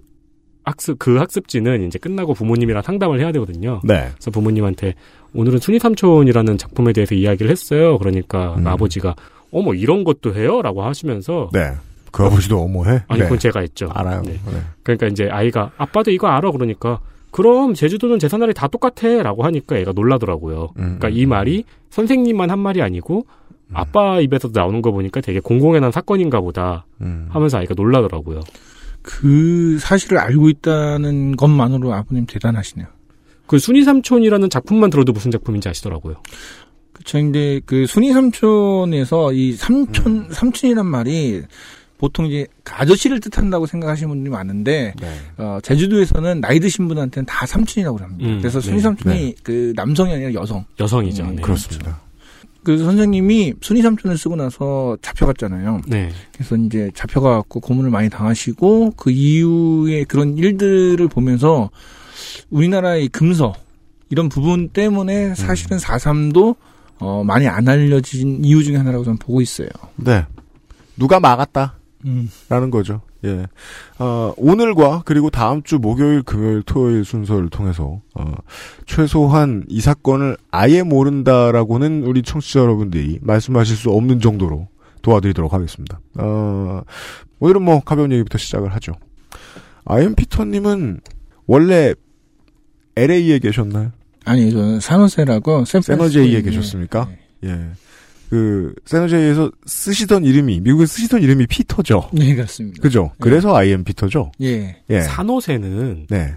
학습 그 학습지는 이제 끝나고 부모님이랑 상담을 해야 되거든요. 네. 그래서 부모님한테 오늘은 순이 삼촌이라는 작품에 대해서 이야기를 했어요. 그러니까 음. 아버지가 어머 이런 것도 해요?라고 하시면서 네. 그 아버지도 어머해? 아니 네. 그건 제가 했죠. 알아요. 네. 네. 그러니까 이제 아이가 아빠도 이거 알아 그러니까 그럼 제주도는 제사날이 다 똑같아라고 하니까 애가 놀라더라고요. 음, 그러니까 이 말이 선생님만 한 말이 아니고 아빠 입에서도 나오는 거 보니까 되게 공공연한 사건인가 보다 음. 하면서 아이가 놀라더라고요. 그 사실을 알고 있다는 것만으로 아버님 대단하시네요. 그 순이 삼촌이라는 작품만 들어도 무슨 작품인지 아시더라고요. 그쵸. 근데 그 순이 삼촌에서 이 삼촌, 삼촌이란 말이 보통 이제 아저씨를 뜻한다고 생각하시는 분들이 많은데, 어, 제주도에서는 나이 드신 분한테는 다 삼촌이라고 합니다. 음, 그래서 순이 네, 삼촌이 네. 그 남성이 아니라 여성. 여성이죠. 음, 네. 그렇습니다. 그 선생님이 순이 삼촌을 쓰고 나서 잡혀갔잖아요. 네. 그래서 이제 잡혀가갖고 고문을 많이 당하시고 그 이후에 그런 일들을 보면서 우리나라의 금서 이런 부분 때문에 사실은 4.3도 어, 많이 안 알려진 이유 중에 하나라고 저는 보고 있어요. 네. 누가 막았다. 음. 라는 거죠. 예. 어, 오늘과 그리고 다음 주 목요일, 금요일, 토요일 순서를 통해서 어, 최소한 이 사건을 아예 모른다라고는 우리 청취자 여러분들이 말씀하실 수 없는 정도로 도와드리도록 하겠습니다. 어, 오늘은 뭐 가벼운 얘기부터 시작을 하죠. 아이엠 피터님은 원래 LA에 계셨나요? 아니 저는 산호세라고 세너제이에 계셨습니까? 예. 그 세너제이에서 쓰시던 이름이 미국에 쓰시던 이름이 피터죠. 네 그렇습니다. 그죠? 그래서 아이엠 피터죠. 예. 예. 산호세는 네.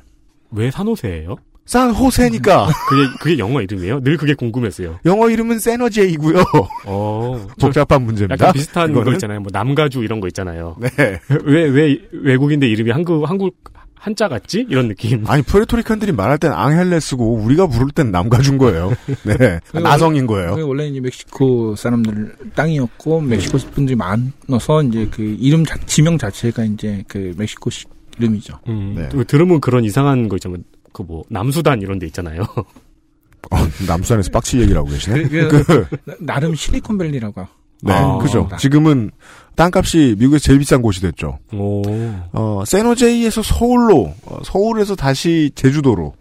왜 산호세예요? 산호세니까 [laughs] 그게 그게 영어 이름이에요? 늘 그게 궁금했어요. 영어 이름은 세너제이고요. 어. [laughs] 복잡한 문제입니다. 약간 비슷한 거 이거는. 있잖아요. 뭐 남가주 이런 거 있잖아요. 네. 왜 왜 외국인데 이름이 한국 한국 한자 같지? 이런 느낌. 아니 푸에르토리칸들이 말할 땐 앙헬레 쓰고 우리가 부를 땐 남가준 거예요. [laughs] 네. 아, 나성인 거예요. 원래 이제 멕시코 사람들 땅이었고 멕시코 분들이 많아서 이제 그 이름 자, 지명 자체가 이제 그 멕시코식 이름이죠. 음, 네. 또 들으면 그런 이상한 거 있잖아요. 그 뭐 남수단 이런 데 있잖아요. 어, 남수산에서 빡치 얘기를 하고 계시네. 그- 그, 그- 나름 실리콘밸리라고. 네, 아, 그죠. 지금은 땅값이 미국에서 제일 비싼 곳이 됐죠. 오. 어, 세노제이에서 서울로, 어, 서울에서 다시 제주도로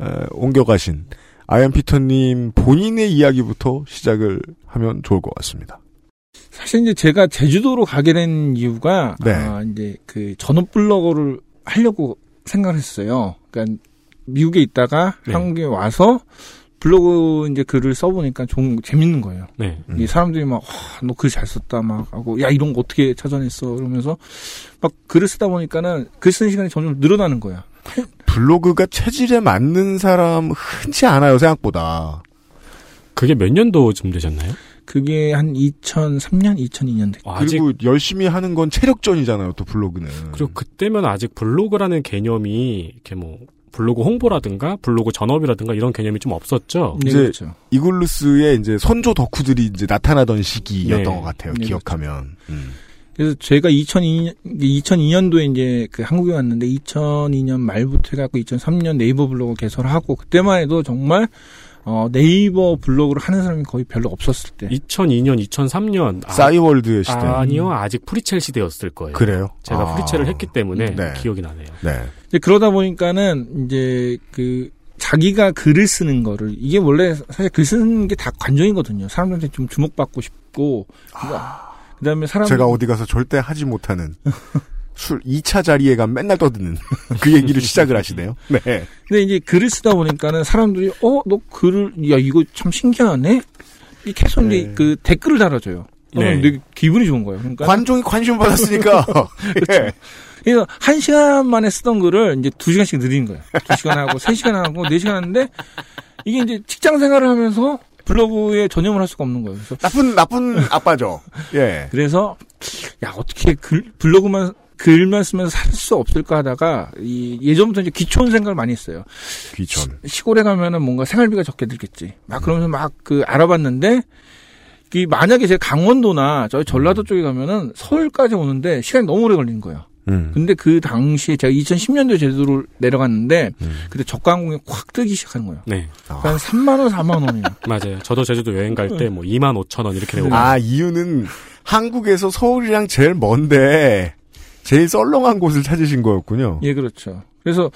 에, 옮겨가신 아이엠 피터님 본인의 이야기부터 시작을 하면 좋을 것 같습니다. 사실 이제 제가 제주도로 가게 된 이유가 네. 아, 이제 그 전업 블로거를 하려고 생각을 했어요. 그러니까 미국에 있다가 네. 한국에 와서 블로그 이제 글을 써보니까 좀 재밌는 거예요. 네. 이 사람들이 막, 너 글 잘 썼다, 막 하고, 야, 이런 거 어떻게 찾아냈어? 이러면서 막 글을 쓰다 보니까는 글 쓰는 시간이 점점 늘어나는 거야. 블로그가 체질에 맞는 사람 흔치 않아요, 생각보다. 그게 몇 년도쯤 되셨나요? 그게 한 2003년, 2002년 됐고. 그리고 열심히 하는 건 체력전이잖아요, 또 블로그는. 그리고 그때면 아직 블로그라는 개념이 이렇게 뭐 블로그 홍보라든가 블로그 전업이라든가 이런 개념이 좀 없었죠. 네, 이제 그렇죠. 이글루스의 이제 선조 덕후들이 이제 나타나던 시기였던 네. 것 같아요, 네, 기억하면. 음. 그래서 제가 2002년, 2002년도에 이제 그 한국에 왔는데 2002년 말부터 해갖고 2003년 네이버 블로그 개설하고 그때만 해도 정말 어, 네이버 블로그를 하는 사람이 거의 별로 없었을 때. 2002년, 2003년 싸이월드의 시대. 아니요, 아직 프리첼 시대였을 거예요. 그래요? 제가 아. 프리첼을 했기 때문에 네. 기억이 나네요. 네. 이제 그러다 보니까는 이제 그 자기가 글을 쓰는 거를 이게 원래 사실 글 쓰는 게 다 관종이거든요. 사람들한테 좀 주목받고 싶고 그다음에 사람 제가 어디 가서 절대 하지 못하는 [laughs] 술 2차 자리에 가 맨날 떠드는 [laughs] 그 얘기를 시작을 하시네요. 네. 근데 이제 글을 쓰다 보니까는 사람들이 어 너 글을 야 이거 참 신기하네. 이 계속 이제 그 댓글을 달아줘요. 네. 되게 기분이 좋은 거예요. 그러니까 관종이 관심 받았으니까. 예. [laughs] 그래서 한 시간 만에 쓰던 글을 이제 두 시간씩 늘리는 거예요. 두 시간 하고 세 시간 하고 네 시간 하는데 이게 이제 직장 생활을 하면서 블로그에 전념을 할 수가 없는 거예요. 나쁜 나쁜 아빠죠. [laughs] 예. 그래서 야 어떻게 글 블로그만 글만 쓰면서 살 수 없을까 하다가 이 예전부터 이제 귀촌 생각을 많이 했어요. 귀촌. 시 골에 가면은 뭔가 생활비가 적게 들겠지. 막 그러면서 막 그 알아봤는데 이 만약에 제가 강원도나 저희 전라도 쪽에 가면은 서울까지 오는데 시간이 너무 오래 걸리는 거예요. 음. 근데 그 당시에 제가 2010년도에 제주도를 내려갔는데 그때 저가항공이 확 뜨기 시작하는 거예요. 네. 한 3만 원, 4만 원이에요. 맞아요. 저도 제주도 여행 갈 때 뭐 2만 5천 원 이렇게 내고. 아, 이유는 한국에서 서울이랑 제일 먼데 제일 썰렁한 곳을 찾으신 거였군요. 예, 그렇죠. 그래서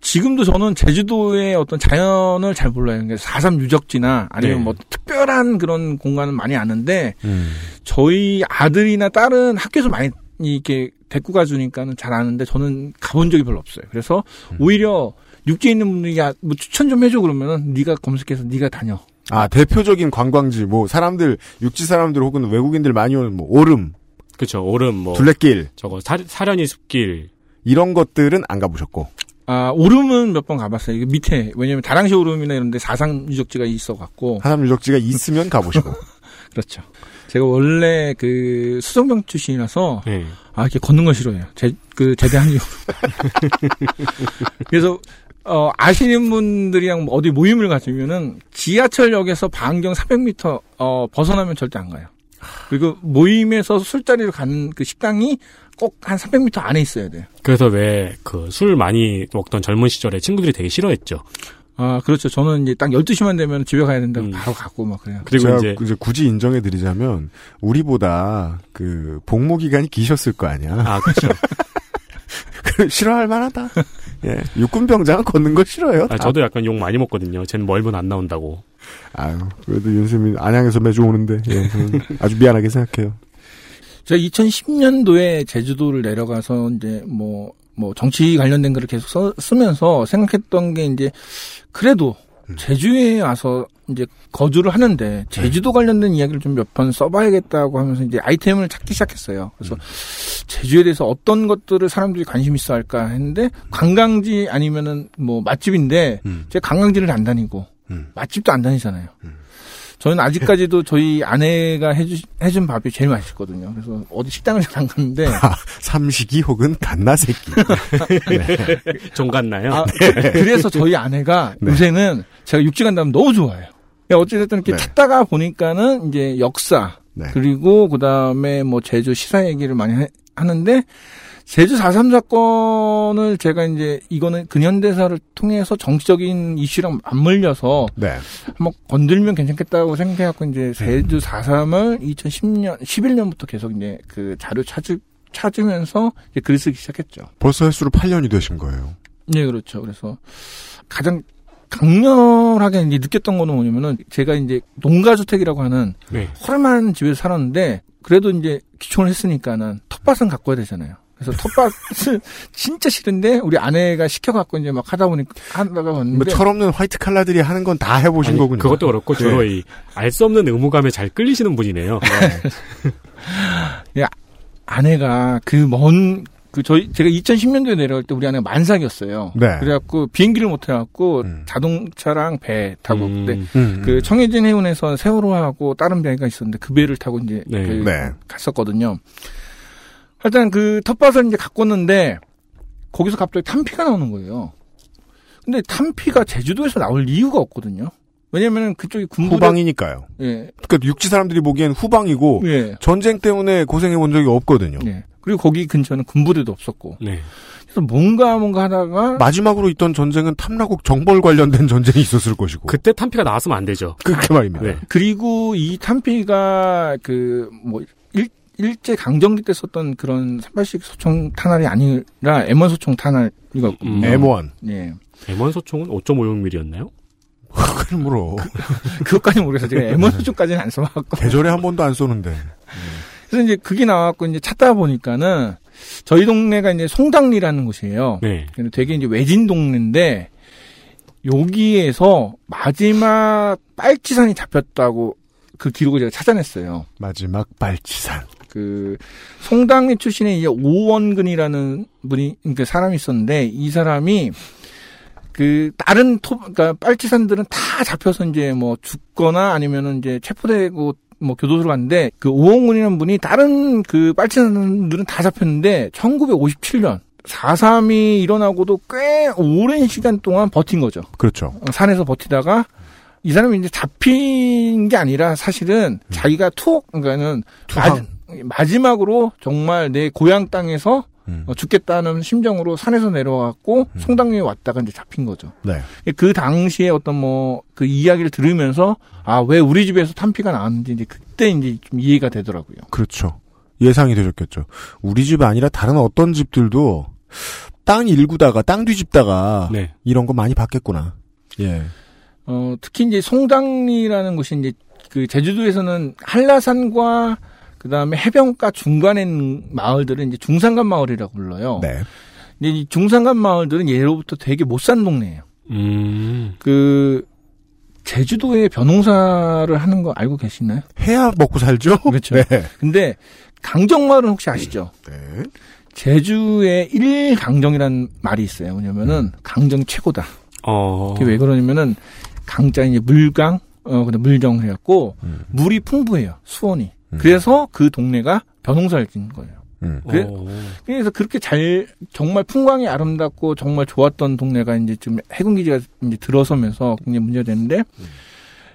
지금도 저는 제주도의 어떤 자연을 잘 몰라요. 그러니까 4.3 유적지나 아니면 네. 뭐 특별한 그런 공간은 많이 아는데 음. 저희 아들이나 딸은 학교에서 많이 이렇게 데리고 가주니까는 잘 아는데 저는 가본 적이 별로 없어요. 그래서 음. 오히려 육지에 있는 분들이 야, 뭐 추천 좀 해줘 그러면은 네가 검색해서 네가 다녀. 아, 대표적인 관광지, 뭐, 사람들, 육지 사람들 혹은 외국인들 많이 오는, 뭐, 오름, 그쵸. 오름 뭐. 둘레길, 저거 사, 사려니 숲길. 이런 것들은 안 가보셨고. 아, 오름은 몇 번 가봤어요. 이게 밑에, 왜냐면 다랑시 오름이나 이런 데 사상 유적지가 있어갖고. 하남 유적지가 있으면 가보시고. [laughs] 그렇죠. 제가 원래 그 수성병 출신이라서, 네. 아, 이렇게 걷는 거 싫어해요. 제, 그, 제대한 이후. [laughs] 그래서, 어, 아시는 분들이랑 어디 모임을 가지면은 지하철역에서 반경 300m, 어, 벗어나면 절대 안 가요. 그리고 모임에서 술자리를 가는 그 식당이 꼭 한 300m 안에 있어야 돼요. 그래서 왜 그 술 많이 먹던 젊은 시절에 친구들이 되게 싫어했죠. 아, 그렇죠. 저는 이제 딱 12시만 되면 집에 가야 된다고 바로 가고 막 그래요. 그리고 제가 이제, 굳이 인정해 드리자면 우리보다 그 복무 기간이 기셨을 거 아니야. 아, 그렇죠. [laughs] 싫어할 만하다. 예. 육군병장은 걷는 거 싫어요. 아, 저도 약간 욕 많이 먹거든요. 쟤는 멀면 안 나온다고. 아유, 그래도 윤세민 안양에서 매주 오는데 예, 저는 아주 미안하게 생각해요. 제가 2010년도에 제주도를 내려가서 이제 뭐, 뭐 정치 관련된 글을 계속 써, 쓰면서 생각했던 게 이제 그래도 제주에 와서 이제 거주를 하는데 제주도 관련된 이야기를 좀 몇 번 써봐야겠다고 하면서 이제 아이템을 찾기 시작했어요. 그래서 제주에 대해서 어떤 것들을 사람들이 관심 있어 할까 했는데 관광지 아니면은 뭐 맛집인데 제가 관광지를 안 다니고 맛집도 안 다니잖아요. 저는 아직까지도 저희 아내가 해주, 해준 밥이 제일 맛있거든요. 그래서 어디 식당을 잘안 가는데. 삼식이 혹은 갓나새끼. [laughs] 네. 종갓나요? 아, 그래서 저희 아내가 네. 요새는 제가 육지 간다면 너무 좋아해요. 어찌됐든 이렇게 찾다가 보니까는 이제 역사, 그리고 그 다음에 뭐 제주 시사 얘기를 많이 해- 하는데, 제주 4.3 사건을 제가 이제 이거는 근현대사를 통해서 정치적인 이슈랑 맞물려서 네. 한번 건들면 괜찮겠다고 생각해갖고 이제 제주 4.3을 2010년, 11년부터 계속 이제 그 자료 찾으, 찾으면서 이제 글을 쓰기 시작했죠. 벌써 횟수로 8년이 되신 거예요. 네, 그렇죠. 그래서 가장 강렬하게 이제 느꼈던 거는 뭐냐면은 제가 이제 농가주택이라고 하는 네. 허름한 집에서 살았는데 그래도 이제 기촌을 했으니까는 텃밭은 갖고 와야 되잖아요. 그래서 텃밭을 [laughs] 진짜 싫은데 우리 아내가 시켜갖고 이제 막 하다 보니까 하다가 뭐 봤는데 철없는 화이트 칼라들이 하는 건 다 해보신 아니, 거군요. 그것도 그렇고 주로 네. 이알 수 없는 의무감에 잘 끌리시는 분이네요. [laughs] 야, 아내가 그 먼, 그 저희, 제가 2010년도에 내려갈 때 우리 아내가 만삭이었어요. 네. 그래갖고 비행기를 못 해갖고 자동차랑 배 타고 음. 그때 음. 그 청해진 해운에서 세월호하고 다른 배가 있었는데 그 배를 타고 이제 네. 그 네. 갔었거든요. 하여튼 그 텃밭을 이제 갖고 왔는데 거기서 갑자기 탄피가 나오는 거예요. 근데 탄피가 제주도에서 나올 이유가 없거든요. 왜냐면은 그쪽이 군부대 후방이니까요. 예. 그러니까 육지 사람들이 보기엔 후방이고 예. 전쟁 때문에 고생해 본 적이 없거든요. 예. 그리고 거기 근처는 군부대도 없었고. 네. 그래서 뭔가 뭔가 하다가 마지막으로 있던 전쟁은 탐라국 정벌 관련된 [laughs] 전쟁이 있었을 것이고. 그때 탄피가 나왔으면 안 되죠. 그렇게 말입니다. 네. 그리고 이 탄피가 그뭐 일제 강점기 때 썼던 그런 38식 소총 탄알이 아니라 M1 소총 탄알이거든요. 음. M1. 예. M1 소총은 5.56mm였나요? 그걸 물어. [laughs] 그것까지 모르겠어요. 제가 M1 소총까지는 안 써봤고. 계절에 한 번도 안 쏘는데. 그래서 이제 그게 나왔고 이제 찾다 보니까는 저희 동네가 이제 송당리라는 곳이에요. 네. 근데 되게 이제 외진 동네인데 여기에서 마지막 빨치산이 잡혔다고 그 기록을 제가 찾아냈어요. 마지막 발치산. 그 송당리 출신의 이제 오원근이라는 분이 그 사람이 있었는데 이 사람이 그 다른 토 그러니까 빨치산들은 다 잡혀서 이제 뭐 죽거나 아니면은 이제 체포되고 뭐 교도소로 갔는데 그 오원근이라는 분이 다른 그 빨치산들은 다 잡혔는데 1957년 4.3이 일어나고도 꽤 오랜 시간 동안 버틴 거죠. 그렇죠. 어, 산에서 버티다가 이 사람이 이제 잡힌 게 아니라 사실은 자기가 투 그러니까는. 마지, 막으로 정말 내 고향 땅에서 음. 어, 죽겠다는 심정으로 산에서 내려와갖고 송당리에 왔다가 이제 잡힌 거죠. 네. 그 당시에 어떤 뭐 그 이야기를 들으면서 아 왜 우리 집에서 탄피가 나왔는지 이제 그때 이제 좀 이해가 되더라고요. 그렇죠. 예상이 되셨겠죠. 우리 집 아니라 다른 어떤 집들도 땅 일구다가 땅 뒤집다가 네. 이런 거 많이 봤겠구나. 예. 어, 특히 이제 송당리라는 곳이 이제 그 제주도에서는 한라산과 그 다음에 해변가 중간에 있는 마을들은 이제 중산간 마을이라고 불러요. 네. 근데 이 중산간 마을들은 예로부터 되게 못 산 동네예요. 음. 그 제주도에 벼농사를 하는 거 알고 계시나요? 해야 먹고 살죠? [laughs] 그렇죠. 네. 근데 강정마을은 혹시 아시죠? 네. 제주의 1강정이라는 말이 있어요. 뭐냐면은 강정 최고다. 어. 그게 왜 그러냐면은 강자 이제 물강 어 근데 물정 해갖고 물이 풍부해요. 수원이. 그래서 그 동네가 벼농사를 짓는 거예요. 음. 그래, 그래 서 그렇게 잘 정말 풍광이 아름답고 정말 좋았던 동네가 이제 좀 해군 기지가 이제 들어서면서 굉장히 문제가 됐는데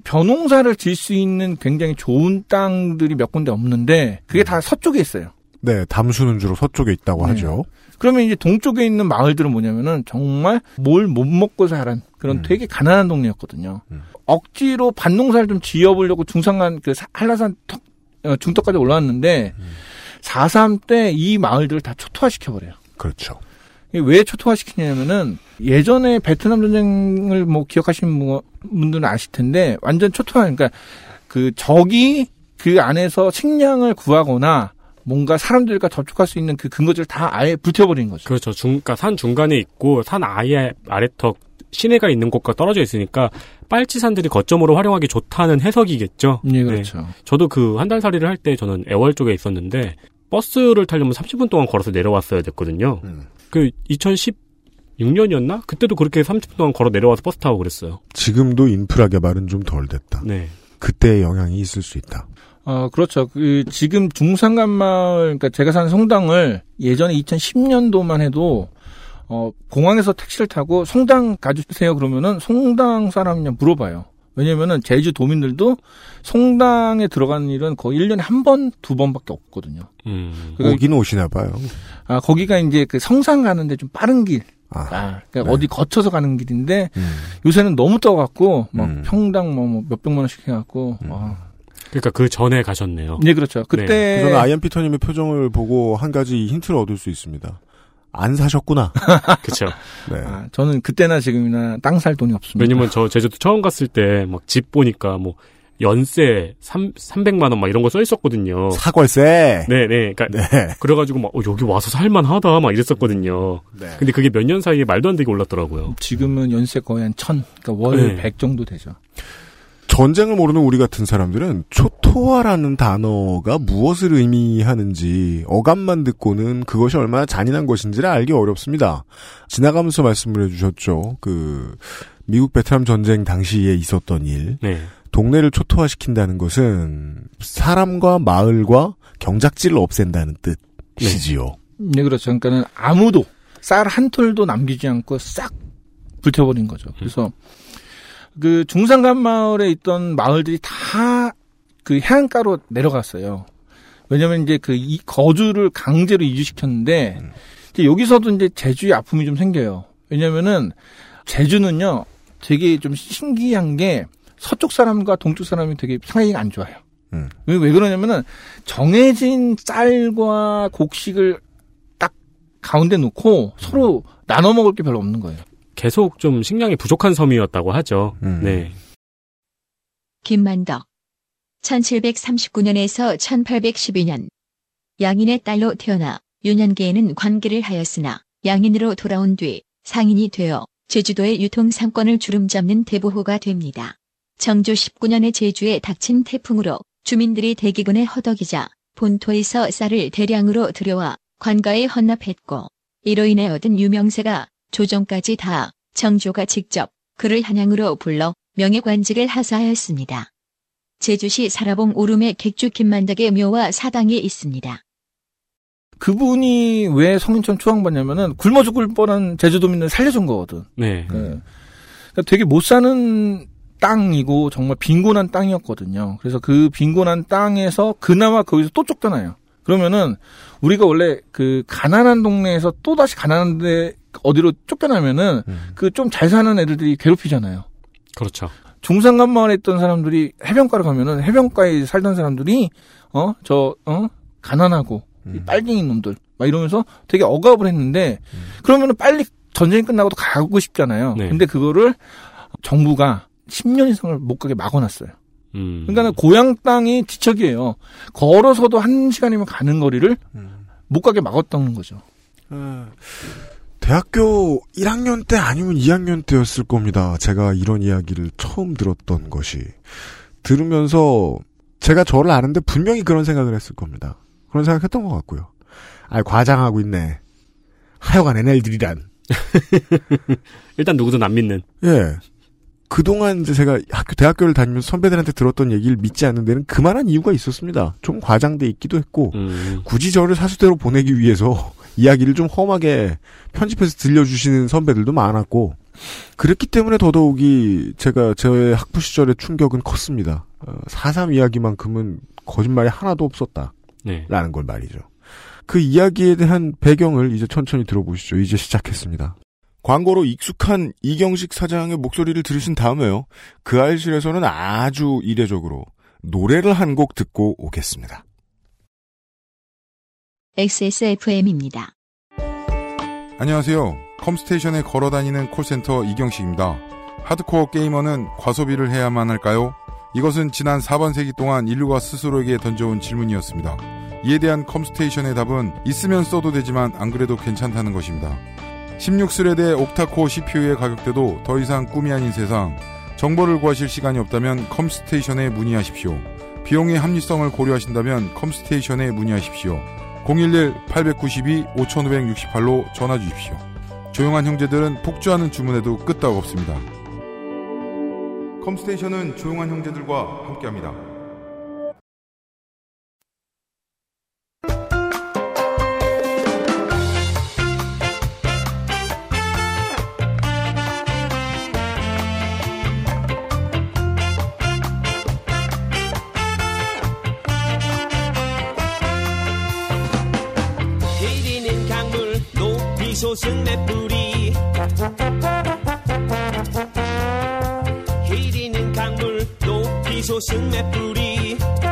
벼농사를 질 수 있는 굉장히 좋은 땅들이 몇 군데 없는데 그게 다 서쪽에 있어요. 네, 담수는 주로 서쪽에 있다고 네. 하죠. 그러면 이제 동쪽에 있는 마을들은 뭐냐면은 정말 뭘 못 먹고 자란 그런 되게 가난한 동네였거든요. 억지로 밭농사를 좀 지어보려고 중산간 그 사- 한라산 턱, 어, 중턱까지 올라왔는데 4.3 때 이 마을들을 다 초토화시켜버려요. 그렇죠. 왜 초토화시키냐면은 예전에 베트남 전쟁을 뭐 기억하시는 분- 분들은 아실 텐데 완전 초토화 그러니까 그 적이 그 안에서 식량을 구하거나 뭔가 사람들과 접촉할 수 있는 그 근거지를 다 아예 불태워버린 거죠. 그렇죠. 중, 그러니까 산 중간에 있고 산 아예 아래턱 시내가 있는 곳과 떨어져 있으니까 빨치산들이 거점으로 활용하기 좋다는 해석이겠죠. 네, 그렇죠. 저도 그 한달 살이를 할 때 저는 애월 쪽에 있었는데 버스를 타려면 30분 동안 걸어서 내려왔어야 됐거든요. 그 2016년이었나? 그때도 그렇게 30분 동안 걸어 내려와서 버스 타고 그랬어요. 지금도 인프라 개발은 좀 덜 됐다. 네. 그때의 영향이 있을 수 있다. 어, 그렇죠. 그, 지금 중산간 마을, 그러니까 제가 사는 성당을 예전에 2010년도만 해도, 어, 공항에서 택시를 타고 성당 가주세요 그러면은 성당 사람이냐 물어봐요. 왜냐면은 제주 도민들도 성당에 들어가는 일은 거의 1년에 한 번, 두 번밖에 없거든요. 음. 그거- 오긴 오시나 봐요. 아, 거기가 이제 그 성상 가는데 좀 빠른 길. 아, 그러니까 네. 어디 거쳐서 가는 길인데, 음. 요새는 너무 떠갖고, 막 평당 뭐, 뭐 몇백만 원씩 해갖고, 음. 와. 그러니까 그 전에 가셨네요. 네, 그렇죠. 그때. 저는 아이엠 피터님의 표정을 보고 한 가지 힌트를 얻을 수 있습니다. 안 사셨구나. [laughs] 그렇죠. 네. 아, 저는 그때나 지금이나 땅 살 돈이 없습니다. 왜냐면 저 제주도 처음 갔을 때 막 집 보니까 뭐 연세 3, 300만 원 막 이런 거 써 있었거든요. 사글세. 네, 네. 그러니까 그래 가지고 막 어, 여기 와서 살 만하다 막 이랬었거든요. 네. 근데 그게 몇 년 사이에 말도 안 되게 올랐더라고요. 지금은 연세 거의 한 천, 그러니까 월 네. 100 정도 되죠. 전쟁을 모르는 우리 같은 사람들은 초토화라는 단어가 무엇을 의미하는지 어감만 듣고는 그것이 얼마나 잔인한 것인지를 알기 어렵습니다. 지나가면서 말씀을 해주셨죠. 그 미국 베트남 전쟁 당시에 있었던 일. 네. 동네를 초토화시킨다는 것은 사람과 마을과 경작지를 없앤다는 뜻이지요. 네, 그렇죠. 그러니까는 아무도 쌀 한 톨도 남기지 않고 싹 불태워버린 거죠. 그래서 그 중산간 마을에 있던 마을들이 다 그 해안가로 내려갔어요. 왜냐면 이제 그 이 거주를 강제로 이주시켰는데 이제 여기서도 이제 제주의 아픔이 좀 생겨요. 왜냐면은 제주는요 되게 좀 신기한 게 서쪽 사람과 동쪽 사람이 되게 사이가 안 좋아요. 음. 왜, 왜 그러냐면은 정해진 쌀과 곡식을 딱 가운데 놓고 서로 나눠 먹을 게 별로 없는 거예요. 계속 좀 식량이 부족한 섬이었다고 하죠. 네. 김만덕. 1739년에서 1812년. 양인의 딸로 태어나 유년기에는 관계를 하였으나 양인으로 돌아온 뒤 상인이 되어 제주도의 유통상권을 주름잡는 대보호가 됩니다. 정조 19년에 제주에 닥친 태풍으로 주민들이 대기근에 허덕이자 본토에서 쌀을 대량으로 들여와 관가에 헌납했고 이로 인해 얻은 유명세가 조정까지 다 정조가 직접 그를 한양으로 불러 명예관직을 하사하였습니다. 제주시 사라봉 오름에 객주 김만덕의 묘와 사당이 있습니다. 그분이 왜 성인촌 추앙받냐면은 굶어 죽을 뻔한 제주도민을 살려준 거거든. 네. 그, 그러니까 되게 못 사는 땅이고 정말 빈곤한 땅이었거든요. 그래서 그 빈곤한 땅에서 그나마 거기서 또 쫓겨나요. 그러면은 우리가 원래 그 가난한 동네에서 또 다시 가난한 데 어디로 쫓겨나면은 그좀 잘 사는 애들이 괴롭히잖아요. 그렇죠. 중산간 마을에 있던 사람들이 해변가로 가면은 해변가에 살던 사람들이 어저어 가난하고 이 빨갱이 놈들 막 이러면서 되게 억압을 했는데 그러면은 빨리 전쟁이 끝나고도 가고 싶잖아요. 네. 근데 그거를 정부가 10년 이상을 못 가게 막아놨어요. 음. 그러니까 고향 땅이 지척이에요. 걸어서도 한 시간이면 가는 거리를 못 가게 막았던 거죠. 대학교 1학년 때 아니면 2학년 때였을 겁니다. 제가 이런 이야기를 처음 들었던 것이. 들으면서 제가 저를 아는데 분명히 그런 생각을 했을 겁니다. 그런 생각했던 것 같고요. 아 과장하고 있네. 하여간 NL들이란. [laughs] 일단 누구도 안 믿는. 예. 그동안 이제 제가 학교, 대학교를 다니면서 선배들한테 들었던 얘기를 믿지 않는 데는 그만한 이유가 있었습니다. 좀 과장돼 있기도 했고, 음. 굳이 저를 사수대로 보내기 위해서 이야기를 좀 험하게 편집해서 들려주시는 선배들도 많았고, 그랬기 때문에 더더욱이 제가 제 학부 시절의 충격은 컸습니다. 어, 4.3 이야기만큼은 거짓말이 하나도 없었다. 네. 라는 걸 말이죠. 그 이야기에 대한 배경을 이제 천천히 들어보시죠. 이제 시작했습니다. 광고로 익숙한 이경식 사장의 목소리를 들으신 다음에요. 그 알실에서는 아주 이례적으로 노래를 한 곡 듣고 오겠습니다. XSFM입니다. 안녕하세요. 컴스테이션에 걸어 다니는 콜센터 이경식입니다. 하드코어 게이머는 과소비를 해야만 할까요? 이것은 지난 4반세기 동안 인류가 스스로에게 던져온 질문이었습니다. 이에 대한 컴스테이션의 답은 있으면 써도 되지만 안 그래도 괜찮다는 것입니다. 16thread의 octa-core CPU의 가격대도 더 이상 꿈이 아닌 세상. 정보를 구하실 시간이 없다면 컴스테이션에 문의하십시오. 비용의 합리성을 고려하신다면 컴스테이션에 문의하십시오. 011-892-5568로 전화 주십시오. 조용한 형제들은 폭주하는 주문에도 끄떡 없습니다. 컴스테이션은 조용한 형제들과 함께합니다. 솟은 맷불이 흐리는 강물 높이 솟은 삼천리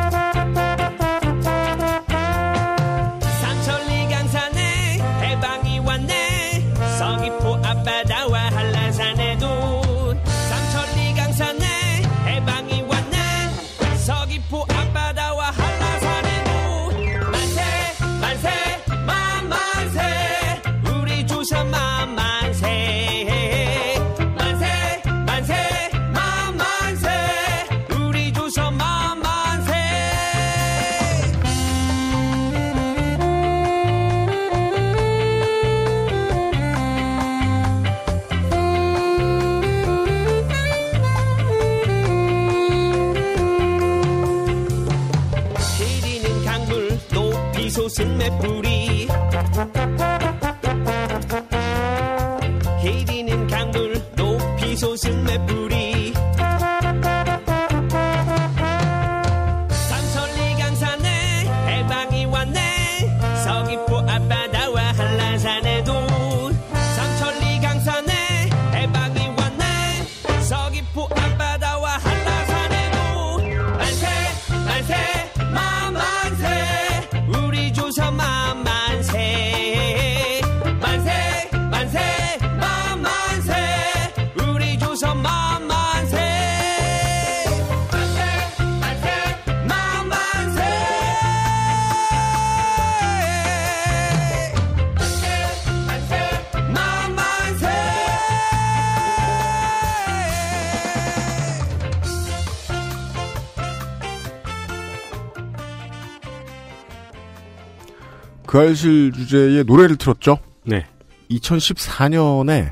그알싫 주제의 노래를 틀었죠. 네. 2014년에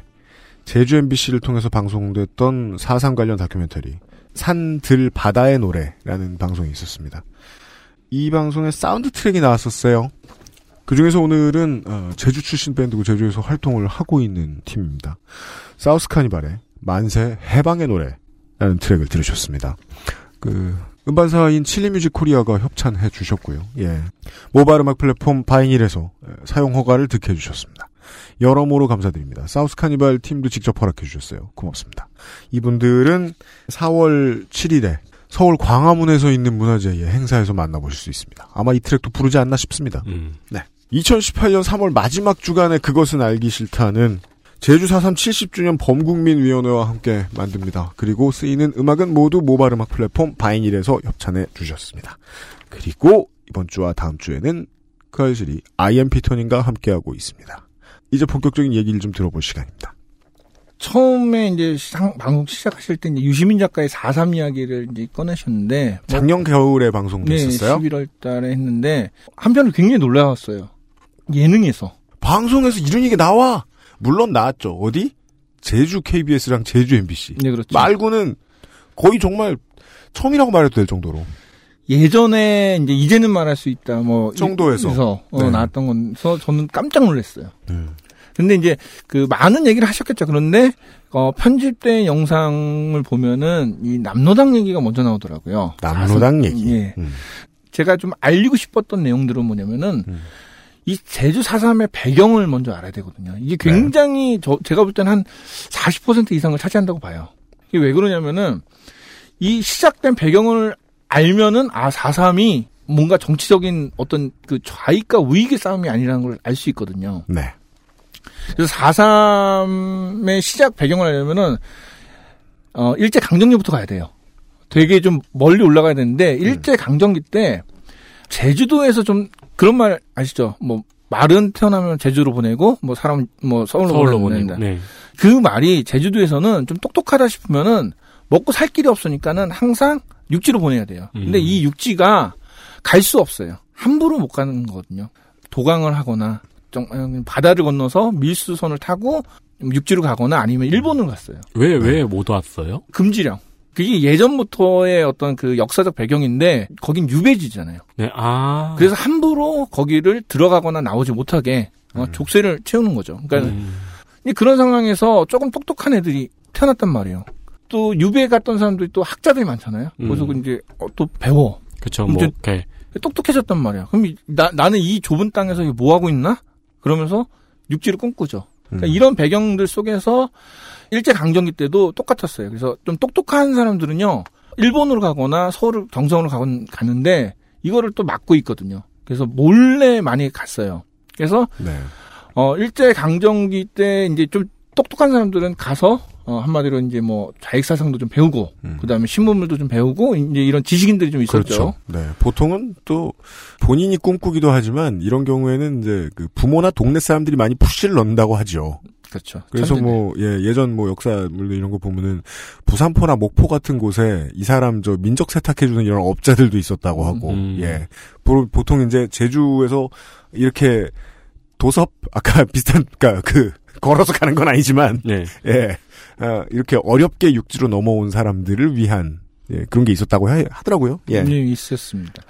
제주 MBC를 통해서 방송됐던 4.3 관련 다큐멘터리 산들 바다의 노래라는 방송이 있었습니다. 이 방송에 사운드 트랙이 나왔었어요. 그 중에서 오늘은 어, 제주 출신 밴드고 제주에서 활동을 하고 있는 팀입니다. 사우스 카니발의 만세 해방의 노래라는 트랙을 들으셨습니다. 그 음반사인 칠리뮤직 코리아가 협찬해 주셨고요. 예. 모바일 음악 플랫폼 바이닐에서 사용 허가를 득해 주셨습니다. 여러모로 감사드립니다. 사우스 카니발 팀도 직접 허락해 주셨어요. 고맙습니다. 이분들은 4월 7일에 서울 광화문에서 있는 문화제의 행사에서 만나보실 수 있습니다. 아마 이 트랙도 부르지 않나 싶습니다. 네. 2018년 3월 마지막 주간에 그것은 알기 싫다는 제주 4.3 70주년 범국민위원회와 함께 만듭니다. 그리고 쓰이는 음악은 모두 모바일 음악 플랫폼 바이닐에서 협찬해 주셨습니다. 그리고 이번 주와 다음 주에는 그 알실이 IM 피터님과 함께하고 있습니다. 이제 본격적인 얘기를 좀 들어볼 시간입니다. 처음에 이제 상- 방송 시작하실 때 이제 유시민 작가의 4.3 이야기를 이제 꺼내셨는데. 뭐 작년 겨울에 방송됐었어요. 네, 11월 달에 했는데, 한편으로 굉장히 놀라웠어요. 예능에서. 방송에서 이런 얘기 나와. 물론 나왔죠. 어디? 제주 KBS랑 제주 MBC. 네, 그렇죠. 말고는 거의 정말 처음이라고 말해도 될 정도로. 예전에 이제 이제는 말할 수 있다 뭐 정도에서. 에서, 어, 네. 나왔던 건서 저는 깜짝 놀랐어요. 근데 이제 그 많은 얘기를 하셨겠죠. 그런데 어 편집된 영상을 보면은 이 남로당 얘기가 먼저 나오더라고요. 남로당 얘기. 예. 음. 제가 좀 알리고 싶었던 내용들은 뭐냐면은 이 제주 4.3의 배경을 먼저 알아야 되거든요. 이게 굉장히 저 제가 볼 때는 한 40% 이상을 차지한다고 봐요. 이게 왜 그러냐면은 이 시작된 배경을 알면은 아 4.3이 뭔가 정치적인 어떤 그 좌익과 우익의 싸움이 아니라는 걸 알 수 있거든요. 네. 그래서 4.3의 시작 배경을 알려면은 어 일제 강점기부터 가야 돼요. 되게 좀 멀리 올라가야 되는데 일제 강점기 때 제주도에서 좀 그런 말 아시죠? 뭐 말은 태어나면 제주로 보내고 뭐 사람 뭐 서울로, 서울로 보낸다. 네. 그 말이 제주도에서는 좀 똑똑하다 싶으면은 먹고 살 길이 없으니까는 항상 육지로 보내야 돼요. 근데 음. 이 육지가 갈 수 없어요. 함부로 못 가는 거거든요. 도강을 하거나 좀 어, 바다를 건너서 밀수선을 타고 육지로 가거나 아니면 일본으로 갔어요. 왜, 왜 못 왔어요? 금지령. 그게 예전부터의 어떤 그 역사적 배경인데 거긴 유배지잖아요. 네, 아. 그래서 함부로 거기를 들어가거나 나오지 못하게 어, 족쇄를 채우는 거죠. 그러니까 음. 이 그런 상황에서 조금 똑똑한 애들이 태어났단 말이에요. 또 유배 갔던 사람들이 또 학자들이 많잖아요. 그래서 음. 이제 어, 또 배워. 그쵸, 뭐, 이제 이렇게. 똑똑해졌단 말이야. 그럼 이- 나, 나는 이 좁은 땅에서 뭐 하고 있나? 그러면서 육지를 꿈꾸죠. 그러니까 음. 이런 배경들 속에서 일제 강점기 때도 똑같았어요. 그래서 좀 똑똑한 사람들은요 일본으로 가거나 서울 경성으로 가건 가는데 이거를 또 막고 있거든요. 그래서 몰래 많이 갔어요. 그래서 네. 어 일제 강점기 때 이제 좀 똑똑한 사람들은 가서 어 한마디로 이제 뭐 좌익 사상도 좀 배우고 그다음에 신문물도 좀 배우고 이제 이런 지식인들이 좀 있었죠. 그렇죠. 네. 보통은 또 본인이 꿈꾸기도 하지만 이런 경우에는 이제 그 부모나 동네 사람들이 많이 푸시를 넣는다고 하죠. 그렇죠. 그래서 천재네. 뭐, 예, 예전 뭐 역사물 이런 거 보면은 부산포나 목포 같은 곳에 이 사람 저 민족 세탁해 주는 이런 업자들도 있었다고 하고, 음. 예. 보, 보통 이제 제주에서 이렇게 도섭? 아까 [laughs] 비슷한, 그니까 그, 걸어서 가는 건 아니지만, 네. 예. 어, 이렇게 어렵게 육지로 넘어온 사람들을 위한, 예, 그런 게 있었다고 하, 하더라고요. 예. 네, 있었습니다.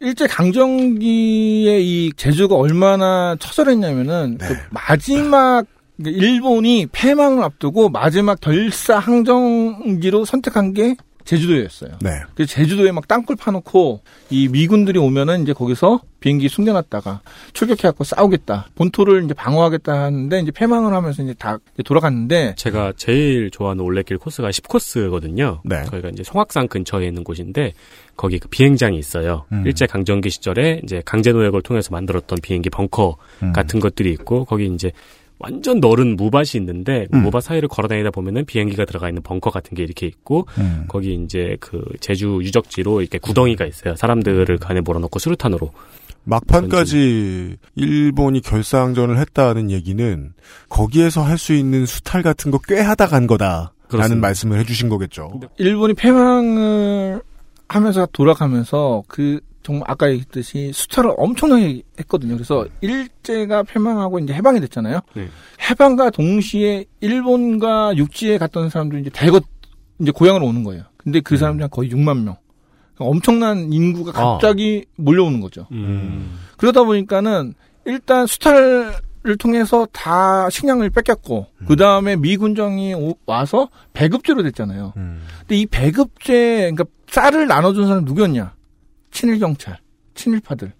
일제 강점기에 이 제주가 얼마나 처절했냐면은 그 마지막 그러니까 일본이 패망을 앞두고 마지막 결사 항정지로 선택한 게 제주도였어요. 네. 그래서 제주도에 막 땅굴 파놓고 이 미군들이 오면은 이제 거기서 비행기 숨겨놨다가 출격해갖고 싸우겠다. 본토를 이제 방어하겠다 하는데 이제 패망을 하면서 이제 다 이제 돌아갔는데 제가 제일 좋아하는 올레길 코스가 10코스거든요. 네. 거기가 이제 송악산 근처에 있는 곳인데 거기 그 비행장이 있어요. 음. 일제 강점기 시절에 이제 강제 노역을 통해서 만들었던 비행기 벙커 음. 같은 것들이 있고 거기 이제 완전 넓은 무밭이 있는데 그 음. 무밭 사이를 걸어다니다 보면은 비행기가 들어가 있는 벙커 같은 게 이렇게 있고 음. 거기 이제 그 제주 유적지로 이렇게 구덩이가 있어요. 사람들을 그 안에 몰아넣고 수류탄으로 막판까지 일본이 결사항전을 했다는 얘기는 거기에서 할 수 있는 수탈 같은 거 꽤 하다 간 거다라는 그렇습니다. 말씀을 해주신 거겠죠. 일본이 패망을 하면서 돌아가면서 그 정말 아까 얘기했듯이 수탈을 엄청나게 했거든요. 그래서 일제가 패망하고 이제 해방이 됐잖아요. 네. 해방과 동시에 일본과 육지에 갔던 사람들이 이제 대거 이제 고향으로 오는 거예요. 근데 그 사람들이 한 거의 6만 명. 그러니까 엄청난 인구가 갑자기 몰려오는 거죠. 음. 그러다 보니까는 일단 수탈을 통해서 다 식량을 뺏겼고 그 다음에 미군정이 오- 와서 배급제로 됐잖아요. 근데 이 배급제 그러니까 쌀을 나눠준 사람 누구였냐? 친일 경찰, 친일파들.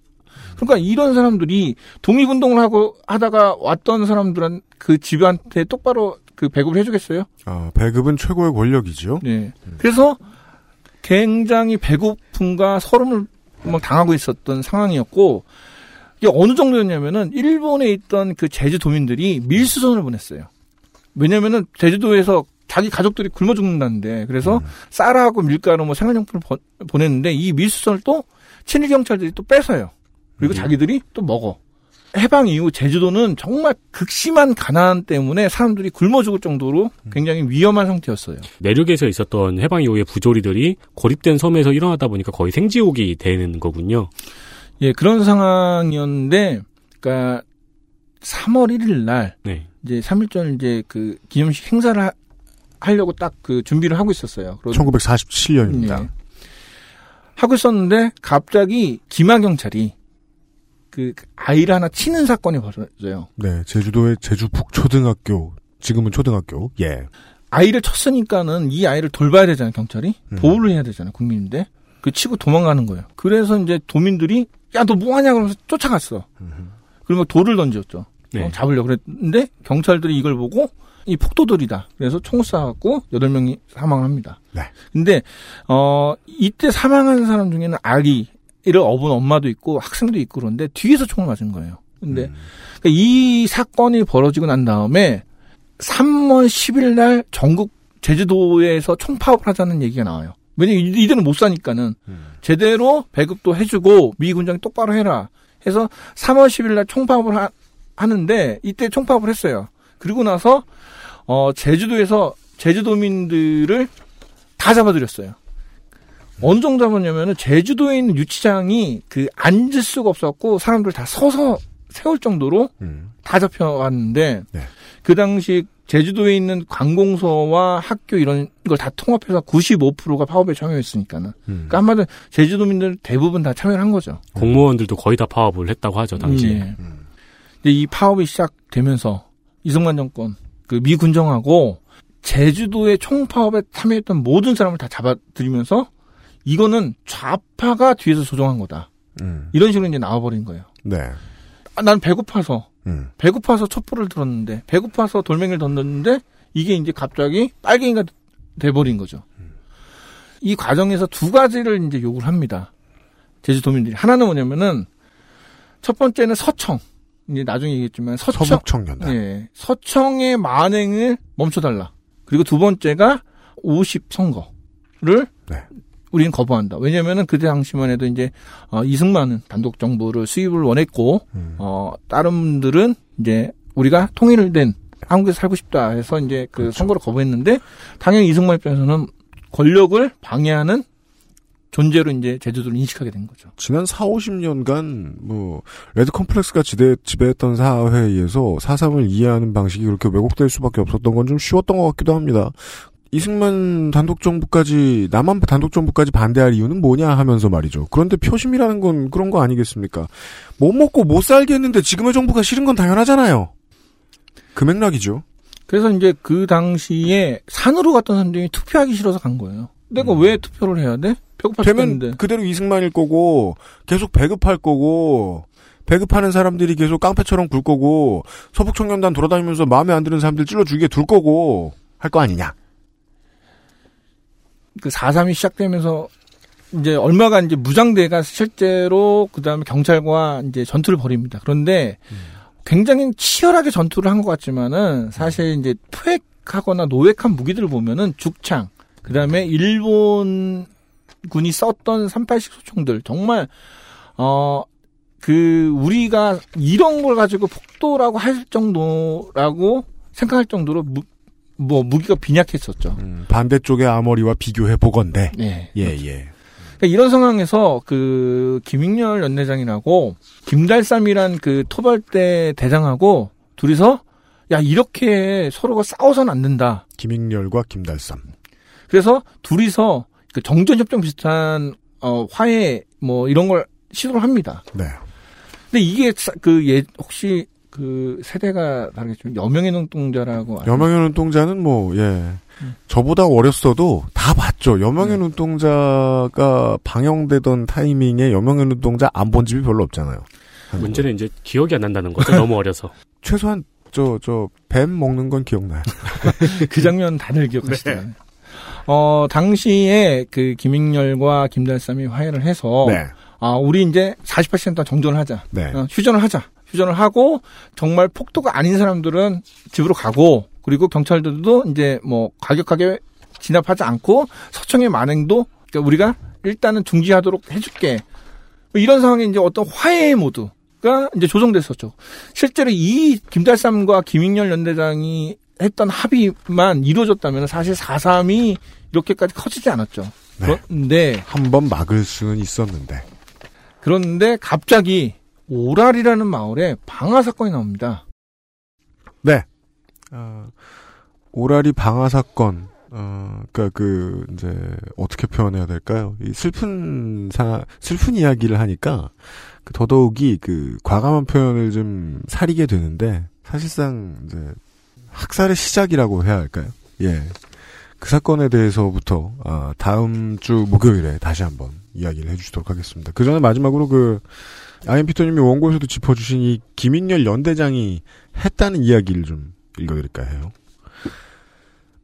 그러니까 이런 사람들이 독립운동을 하고 하다가 왔던 사람들한 그 집안한테 똑바로 그 배급을 해주겠어요? 아, 배급은 최고의 권력이죠. 네. 그래서 굉장히 배고픔과 서름을 막 당하고 있었던 상황이었고 이게 어느 정도였냐면은 일본에 있던 그 제주도민들이 밀수선을 보냈어요. 왜냐면은 제주도에서 자기 가족들이 굶어 죽는다는데 그래서 쌀하고 밀가루 뭐 생활용품을 보- 보냈는데 이 밀수선을 또 친일 경찰들이 또 뺏어요. 그리고 자기들이 또 먹어. 해방 이후 제주도는 정말 극심한 가난 때문에 사람들이 굶어 죽을 정도로 굉장히 위험한 상태였어요. 내륙에서 있었던 해방 이후의 부조리들이 고립된 섬에서 일어나다 보니까 거의 생지옥이 되는 거군요. 예, 그런 상황이었는데, 그니까, 3월 1일 날, 네. 이제 3일절 이제 그 기념식 행사를 하, 하려고 딱 그 준비를 하고 있었어요. 그러- 1947년입니다. 예. 하고 있었는데, 갑자기 기마 경찰이 그 아이를 하나 치는 사건이 벌어져요. 네, 제주도의 제주 북초등학교, 지금은 초등학교, 예. 아이를 쳤으니까는 이 아이를 돌봐야 되잖아요, 경찰이. 보호를 해야 되잖아요, 국민인데. 그 치고 도망가는 거예요. 그래서 이제 도민들이, 야, 너 뭐 하냐, 그러면서 쫓아갔어. 그리고 돌을 던졌죠. 네. 어, 잡으려고 그랬는데, 경찰들이 이걸 보고, 이 폭도들이다. 그래서 총을 쏴갖고, 8명이 사망을 합니다. 네. 근데, 어, 이때 사망한 사람 중에는 아기를 업은 엄마도 있고, 학생도 있고 그런데, 뒤에서 총을 맞은 거예요. 근데, 그러니까 이 사건이 벌어지고 난 다음에, 3월 10일 날 전국 제주도에서 총파업을 하자는 얘기가 나와요. 왜냐면 이- 이들은 못 사니까는 제대로 배급도 해주고 미 군장이 똑바로 해라 해서 3월 10일 날 총파업을 하, 하는데 이때 총파업을 했어요. 그리고 나서 어 제주도에서 제주도민들을 다 잡아들였어요. 어느 정도 잡았냐면은 제주도에 있는 유치장이 그 앉을 수가 없었고 사람들 다 서서 세울 정도로 다 잡혀왔는데 그 당시 제주도에 있는 관공서와 학교 이런 걸 다 통합해서 95%가 파업에 참여했으니까는. 그러니까 한마디로 제주도민들 대부분 다 참여를 한 거죠. 공무원들도 거의 다 파업을 했다고 하죠, 당시에. 예. 근데 이 파업이 시작되면서 이승만 정권 그 미 군정하고 제주도의 총파업에 참여했던 모든 사람을 다 잡아들이면서 이거는 좌파가 뒤에서 조종한 거다. 이런 식으로 이제 나와버린 거예요. 네. 아, 난 배고파서 음. 배고파서 촛불을 들었는데 배고파서 돌멩이를 던졌는데 이게 이제 갑자기 빨갱이가 돼버린 거죠. 이 과정에서 두 가지를 이제 요구를 합니다. 제주도민들이 하나는 뭐냐면은 첫 번째는 서청 이제 나중에 얘기했지만 서청 서북청년단. 예, 서청의 만행을 멈춰달라. 그리고 두 번째가 50 선거를 우리는 거부한다. 왜냐면은 그때 당시만 해도 이제 어, 이승만은 단독 정부를 수입을 원했고 어 다른 분들은 이제 우리가 통일된 한국에서 살고 싶다 해서 이제 그 선거를 거부했는데 당연히 이승만 입장에서는 권력을 방해하는 존재로 이제 제주도를 인식하게 된 거죠. 지난 4, 50년간 뭐 레드 컴플렉스가 지대, 지배했던 사회에 의해서 사삼을 이해하는 방식이 그렇게 왜곡될 수밖에 없었던 건 좀 쉬웠던 것 같기도 합니다. 이승만 단독 정부까지 남한 단독 정부까지 반대할 이유는 뭐냐 하면서 말이죠. 그런데 표심이라는 건 그런 거 아니겠습니까? 못 먹고 못 살겠는데 지금의 정부가 싫은 건 당연하잖아요. 그 맥락이죠. 그래서 이제 그 당시에 산으로 갔던 사람들이 투표하기 싫어서 간 거예요. 내가 왜 투표를 해야 돼? 배고파 되면 죽겠는데. 그대로 이승만일 거고 계속 배급할 거고 배급하는 사람들이 계속 깡패처럼 굴 거고 서북 청년단 돌아다니면서 마음에 안 드는 사람들 찔러 죽이게 둘 거고 할 거 아니냐. 그 4.3이 시작되면서 이제 얼마가 이제 무장대가 실제로 그 다음에 경찰과 이제 전투를 벌입니다. 그런데 굉장히 치열하게 전투를 한 것 같지만은 사실 이제 포획하거나 노획한 무기들을 보면은 죽창, 그 다음에 일본 군이 썼던 38식 소총들 정말 어. 그 우리가 이런 걸 가지고 폭도라고 할 정도라고 생각할 정도로 무, 뭐 무기가 빈약했었죠. 반대쪽의 아머리와 비교해 보건데. 네. 예, 예. 그러니까 이런 상황에서 그 김익렬 연대장이라고 김달삼이란 그 토벌대 대장하고 둘이서 야 이렇게 서로가 싸워서는 안 된다. 김익렬과 김달삼. 그래서 둘이서 그 정전 협정 비슷한 어 화해 뭐 이런 걸 시도를 합니다. 네. 근데 이게 그 예 혹시 그 세대가 다르겠지만 여명의 눈동자라고? 여명의 눈동자는 뭐, 예. 저보다 어렸어도 다 봤죠. 여명의 눈동자가 방영되던 타이밍에 여명의 눈동자 안 본 집이 별로 없잖아요. 문제는 이제 기억이 안 난다는 거죠. 너무 어려서. 최소한, 저, 저, 뱀 먹는 건 기억나요. [laughs] 그 장면 다들 기억하시잖아요. 어, 당시에 그 김익렬과 김달삼이 화해를 해서 네. 아, 우리 이제 48시간 동안 정전을 하자. 네. 어, 휴전을 하자. 휴전을 하고 정말 폭도가 아닌 사람들은 집으로 가고 그리고 경찰들도 이제 뭐 가격하게 진압하지 않고 서청의 만행도 그러니까 우리가 일단은 중지하도록 해줄게. 뭐 이런 상황에 이제 어떤 화해의 모드 가 이제 조정됐었죠. 실제로 이 김달삼과 김익렬 연대장이 했던 합의만 이루어졌다면 사실 4.3이 이렇게까지 커지지 않았죠. 그런데 한 번 막을 수는 있었는데 그런데 갑자기 오랄이라는 마을에 방화 사건이 나옵니다. 네. 어, 오라리 방화 사건. 어, 그니까 그, 이제, 어떻게 표현해야 될까요? 이 슬픈 사, 슬픈 이야기를 하니까, 그 더더욱이 그, 과감한 표현을 좀 사리게 되는데, 사실상, 이제, 학살의 시작이라고 해야 할까요? 예. 그 사건에 대해서부터, 아, 다음 주 목요일에 다시 한번 이야기를 해주시도록 하겠습니다. 그 전에 마지막으로 그, 아임피터님이 원고에서도 짚어주신 이 김인열 연대장이 했다는 이야기를 좀 읽어드릴까 해요.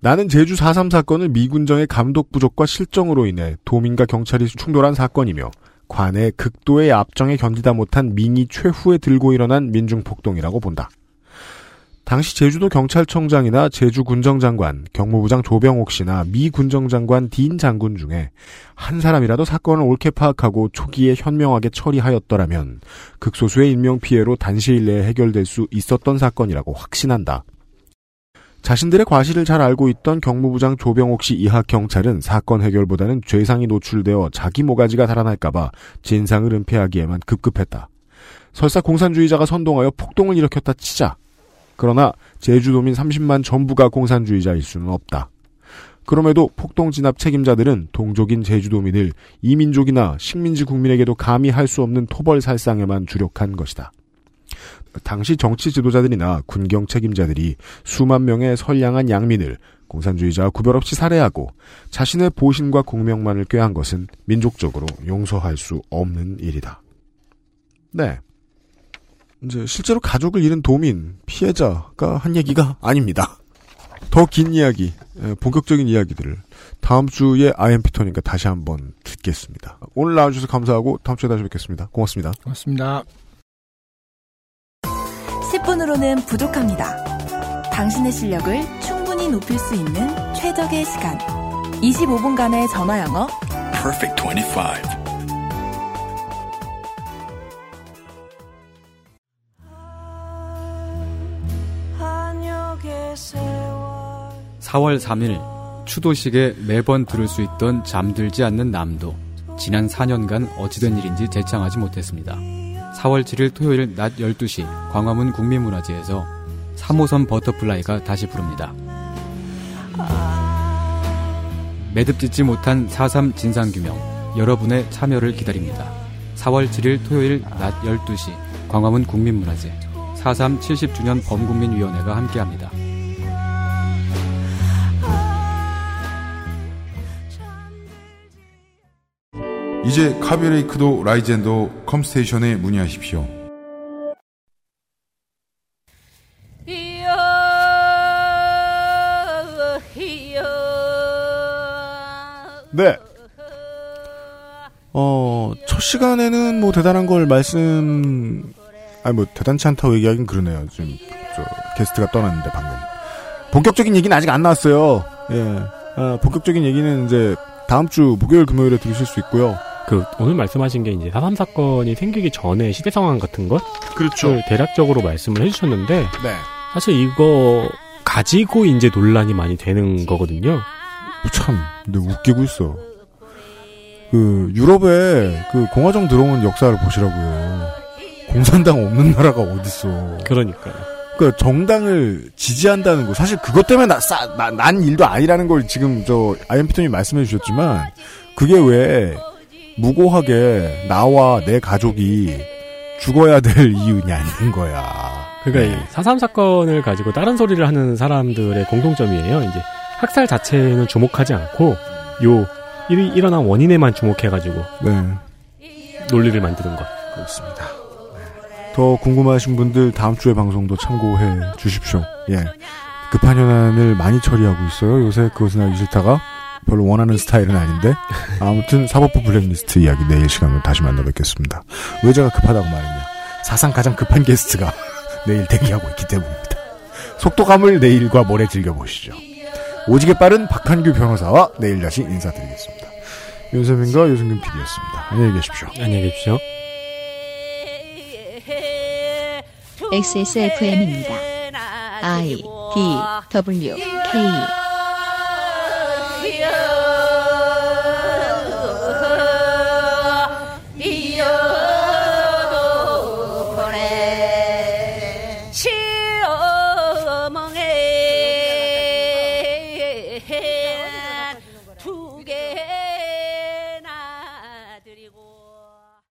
나는 제주 4.3 사건을 미군정의 감독 부족과 실정으로 인해 도민과 경찰이 충돌한 사건이며 관의 극도의 압정에 견디다 못한 민이 최후에 들고 일어난 민중폭동이라고 본다. 당시 제주도 경찰청장이나 제주 군정장관, 경무부장 조병옥 씨나 미 군정장관 딘 장군 중에 한 사람이라도 사건을 옳게 파악하고 초기에 현명하게 처리하였더라면 극소수의 인명 피해로 단시일 내에 해결될 수 있었던 사건이라고 확신한다. 자신들의 과실을 잘 알고 있던 경무부장 조병옥 씨 이하 경찰은 사건 해결보다는 죄상이 노출되어 자기 모가지가 달아날까봐 진상을 은폐하기에만 급급했다. 설사 공산주의자가 선동하여 폭동을 일으켰다 치자. 그러나 제주도민 30만 전부가 공산주의자일 수는 없다. 그럼에도 폭동 진압 책임자들은 동족인 제주도민을 이민족이나 식민지 국민에게도 감히 할 수 없는 토벌 살상에만 주력한 것이다. 당시 정치 지도자들이나 군경 책임자들이 수만 명의 선량한 양민을 공산주의자와 구별 없이 살해하고 자신의 보신과 공명만을 꾀한 것은 민족적으로 용서할 수 없는 일이다. 네. 이제 실제로 가족을 잃은 도민, 피해자가 한 얘기가 아닙니다. 더 긴 이야기, 예, 본격적인 이야기들을 다음 주에 아이엠피터니까 다시 한번 듣겠습니다. 오늘 나와주셔서 감사하고 다음 주에 다시 뵙겠습니다. 고맙습니다. 고맙습니다. 10분으로는 부족합니다. 당신의 실력을 충분히 높일 수 있는 최적의 시간. 25분간의 전화 영어. Perfect 25. 4월 3일 추도식에 매번 들을 수 있던 잠들지 않는 남도 지난 4년간 어찌된 일인지 재창하지 못했습니다. 4월 7일 토요일 낮 12시 광화문 국민문화제에서 3호선 버터플라이가 다시 부릅니다. 매듭짓지 못한 4.3 진상규명 여러분의 참여를 기다립니다. 4월 7일 토요일 낮 12시 광화문 국민문화제 4.3 70주년 범국민위원회가 함께합니다. 이제 카비레이크도 라이젠도 컴스테이션에 문의하십시오. 네. 어, 첫 시간에는 뭐 대단한 걸 말씀, 아니 뭐 대단치 않다고 얘기하긴 그러네요. 지금 저 게스트가 떠났는데 방금. 본격적인 얘기는 아직 안 나왔어요. 예. 아, 본격적인 얘기는 이제 다음 주 목요일 금요일에 들으실 수 있고요. 그 오늘 말씀하신 게 이제 4.3 사건이 생기기 전에 시대 상황 같은 것 그렇죠. 대략적으로 말씀을 해주셨는데 네. 사실 이거 가지고 이제 논란이 많이 되는 거거든요. 참, 근데 웃기고 있어. 그 유럽에 그 공화정 들어온 역사를 보시라고요. 공산당 없는 나라가 어딨어. 그러니까요. 그 정당을 지지한다는 거 사실 그것 때문에 나, 싸, 나, 난 일도 아니라는 걸 지금 저 아이엠피톤이 말씀해 주셨지만 그게 왜 무고하게 나와 내 가족이 죽어야 될 이유냐는 거야. 그러니까 이4.3 사건을 가지고 다른 소리를 하는 사람들의 공통점이에요. 이제 학살 자체는 주목하지 않고 요 일, 일어난 원인에만 주목해가지고 네. 논리를 만드는 것. 그렇습니다. 더 궁금하신 분들 다음 주에 방송도 참고해 주십시오. 예. 급한 현안을 많이 처리하고 있어요. 요새 그것은 알기 싫다가 별로 원하는 스타일은 아닌데 아무튼 사법부 블랙리스트 이야기 내일 시간으로 다시 만나 뵙겠습니다. 왜 제가 급하다고 말했냐. 사상 가장 급한 게스트가 [laughs] 내일 대기하고 있기 때문입니다. 속도감을 내일과 모레 즐겨보시죠. 오지게 빠른 박한규 변호사와 내일 다시 인사드리겠습니다. 윤세민과 유승균 PD였습니다. 안녕히 계십시오. 안녕히 계십시오. XSFM입니다. I D W K you.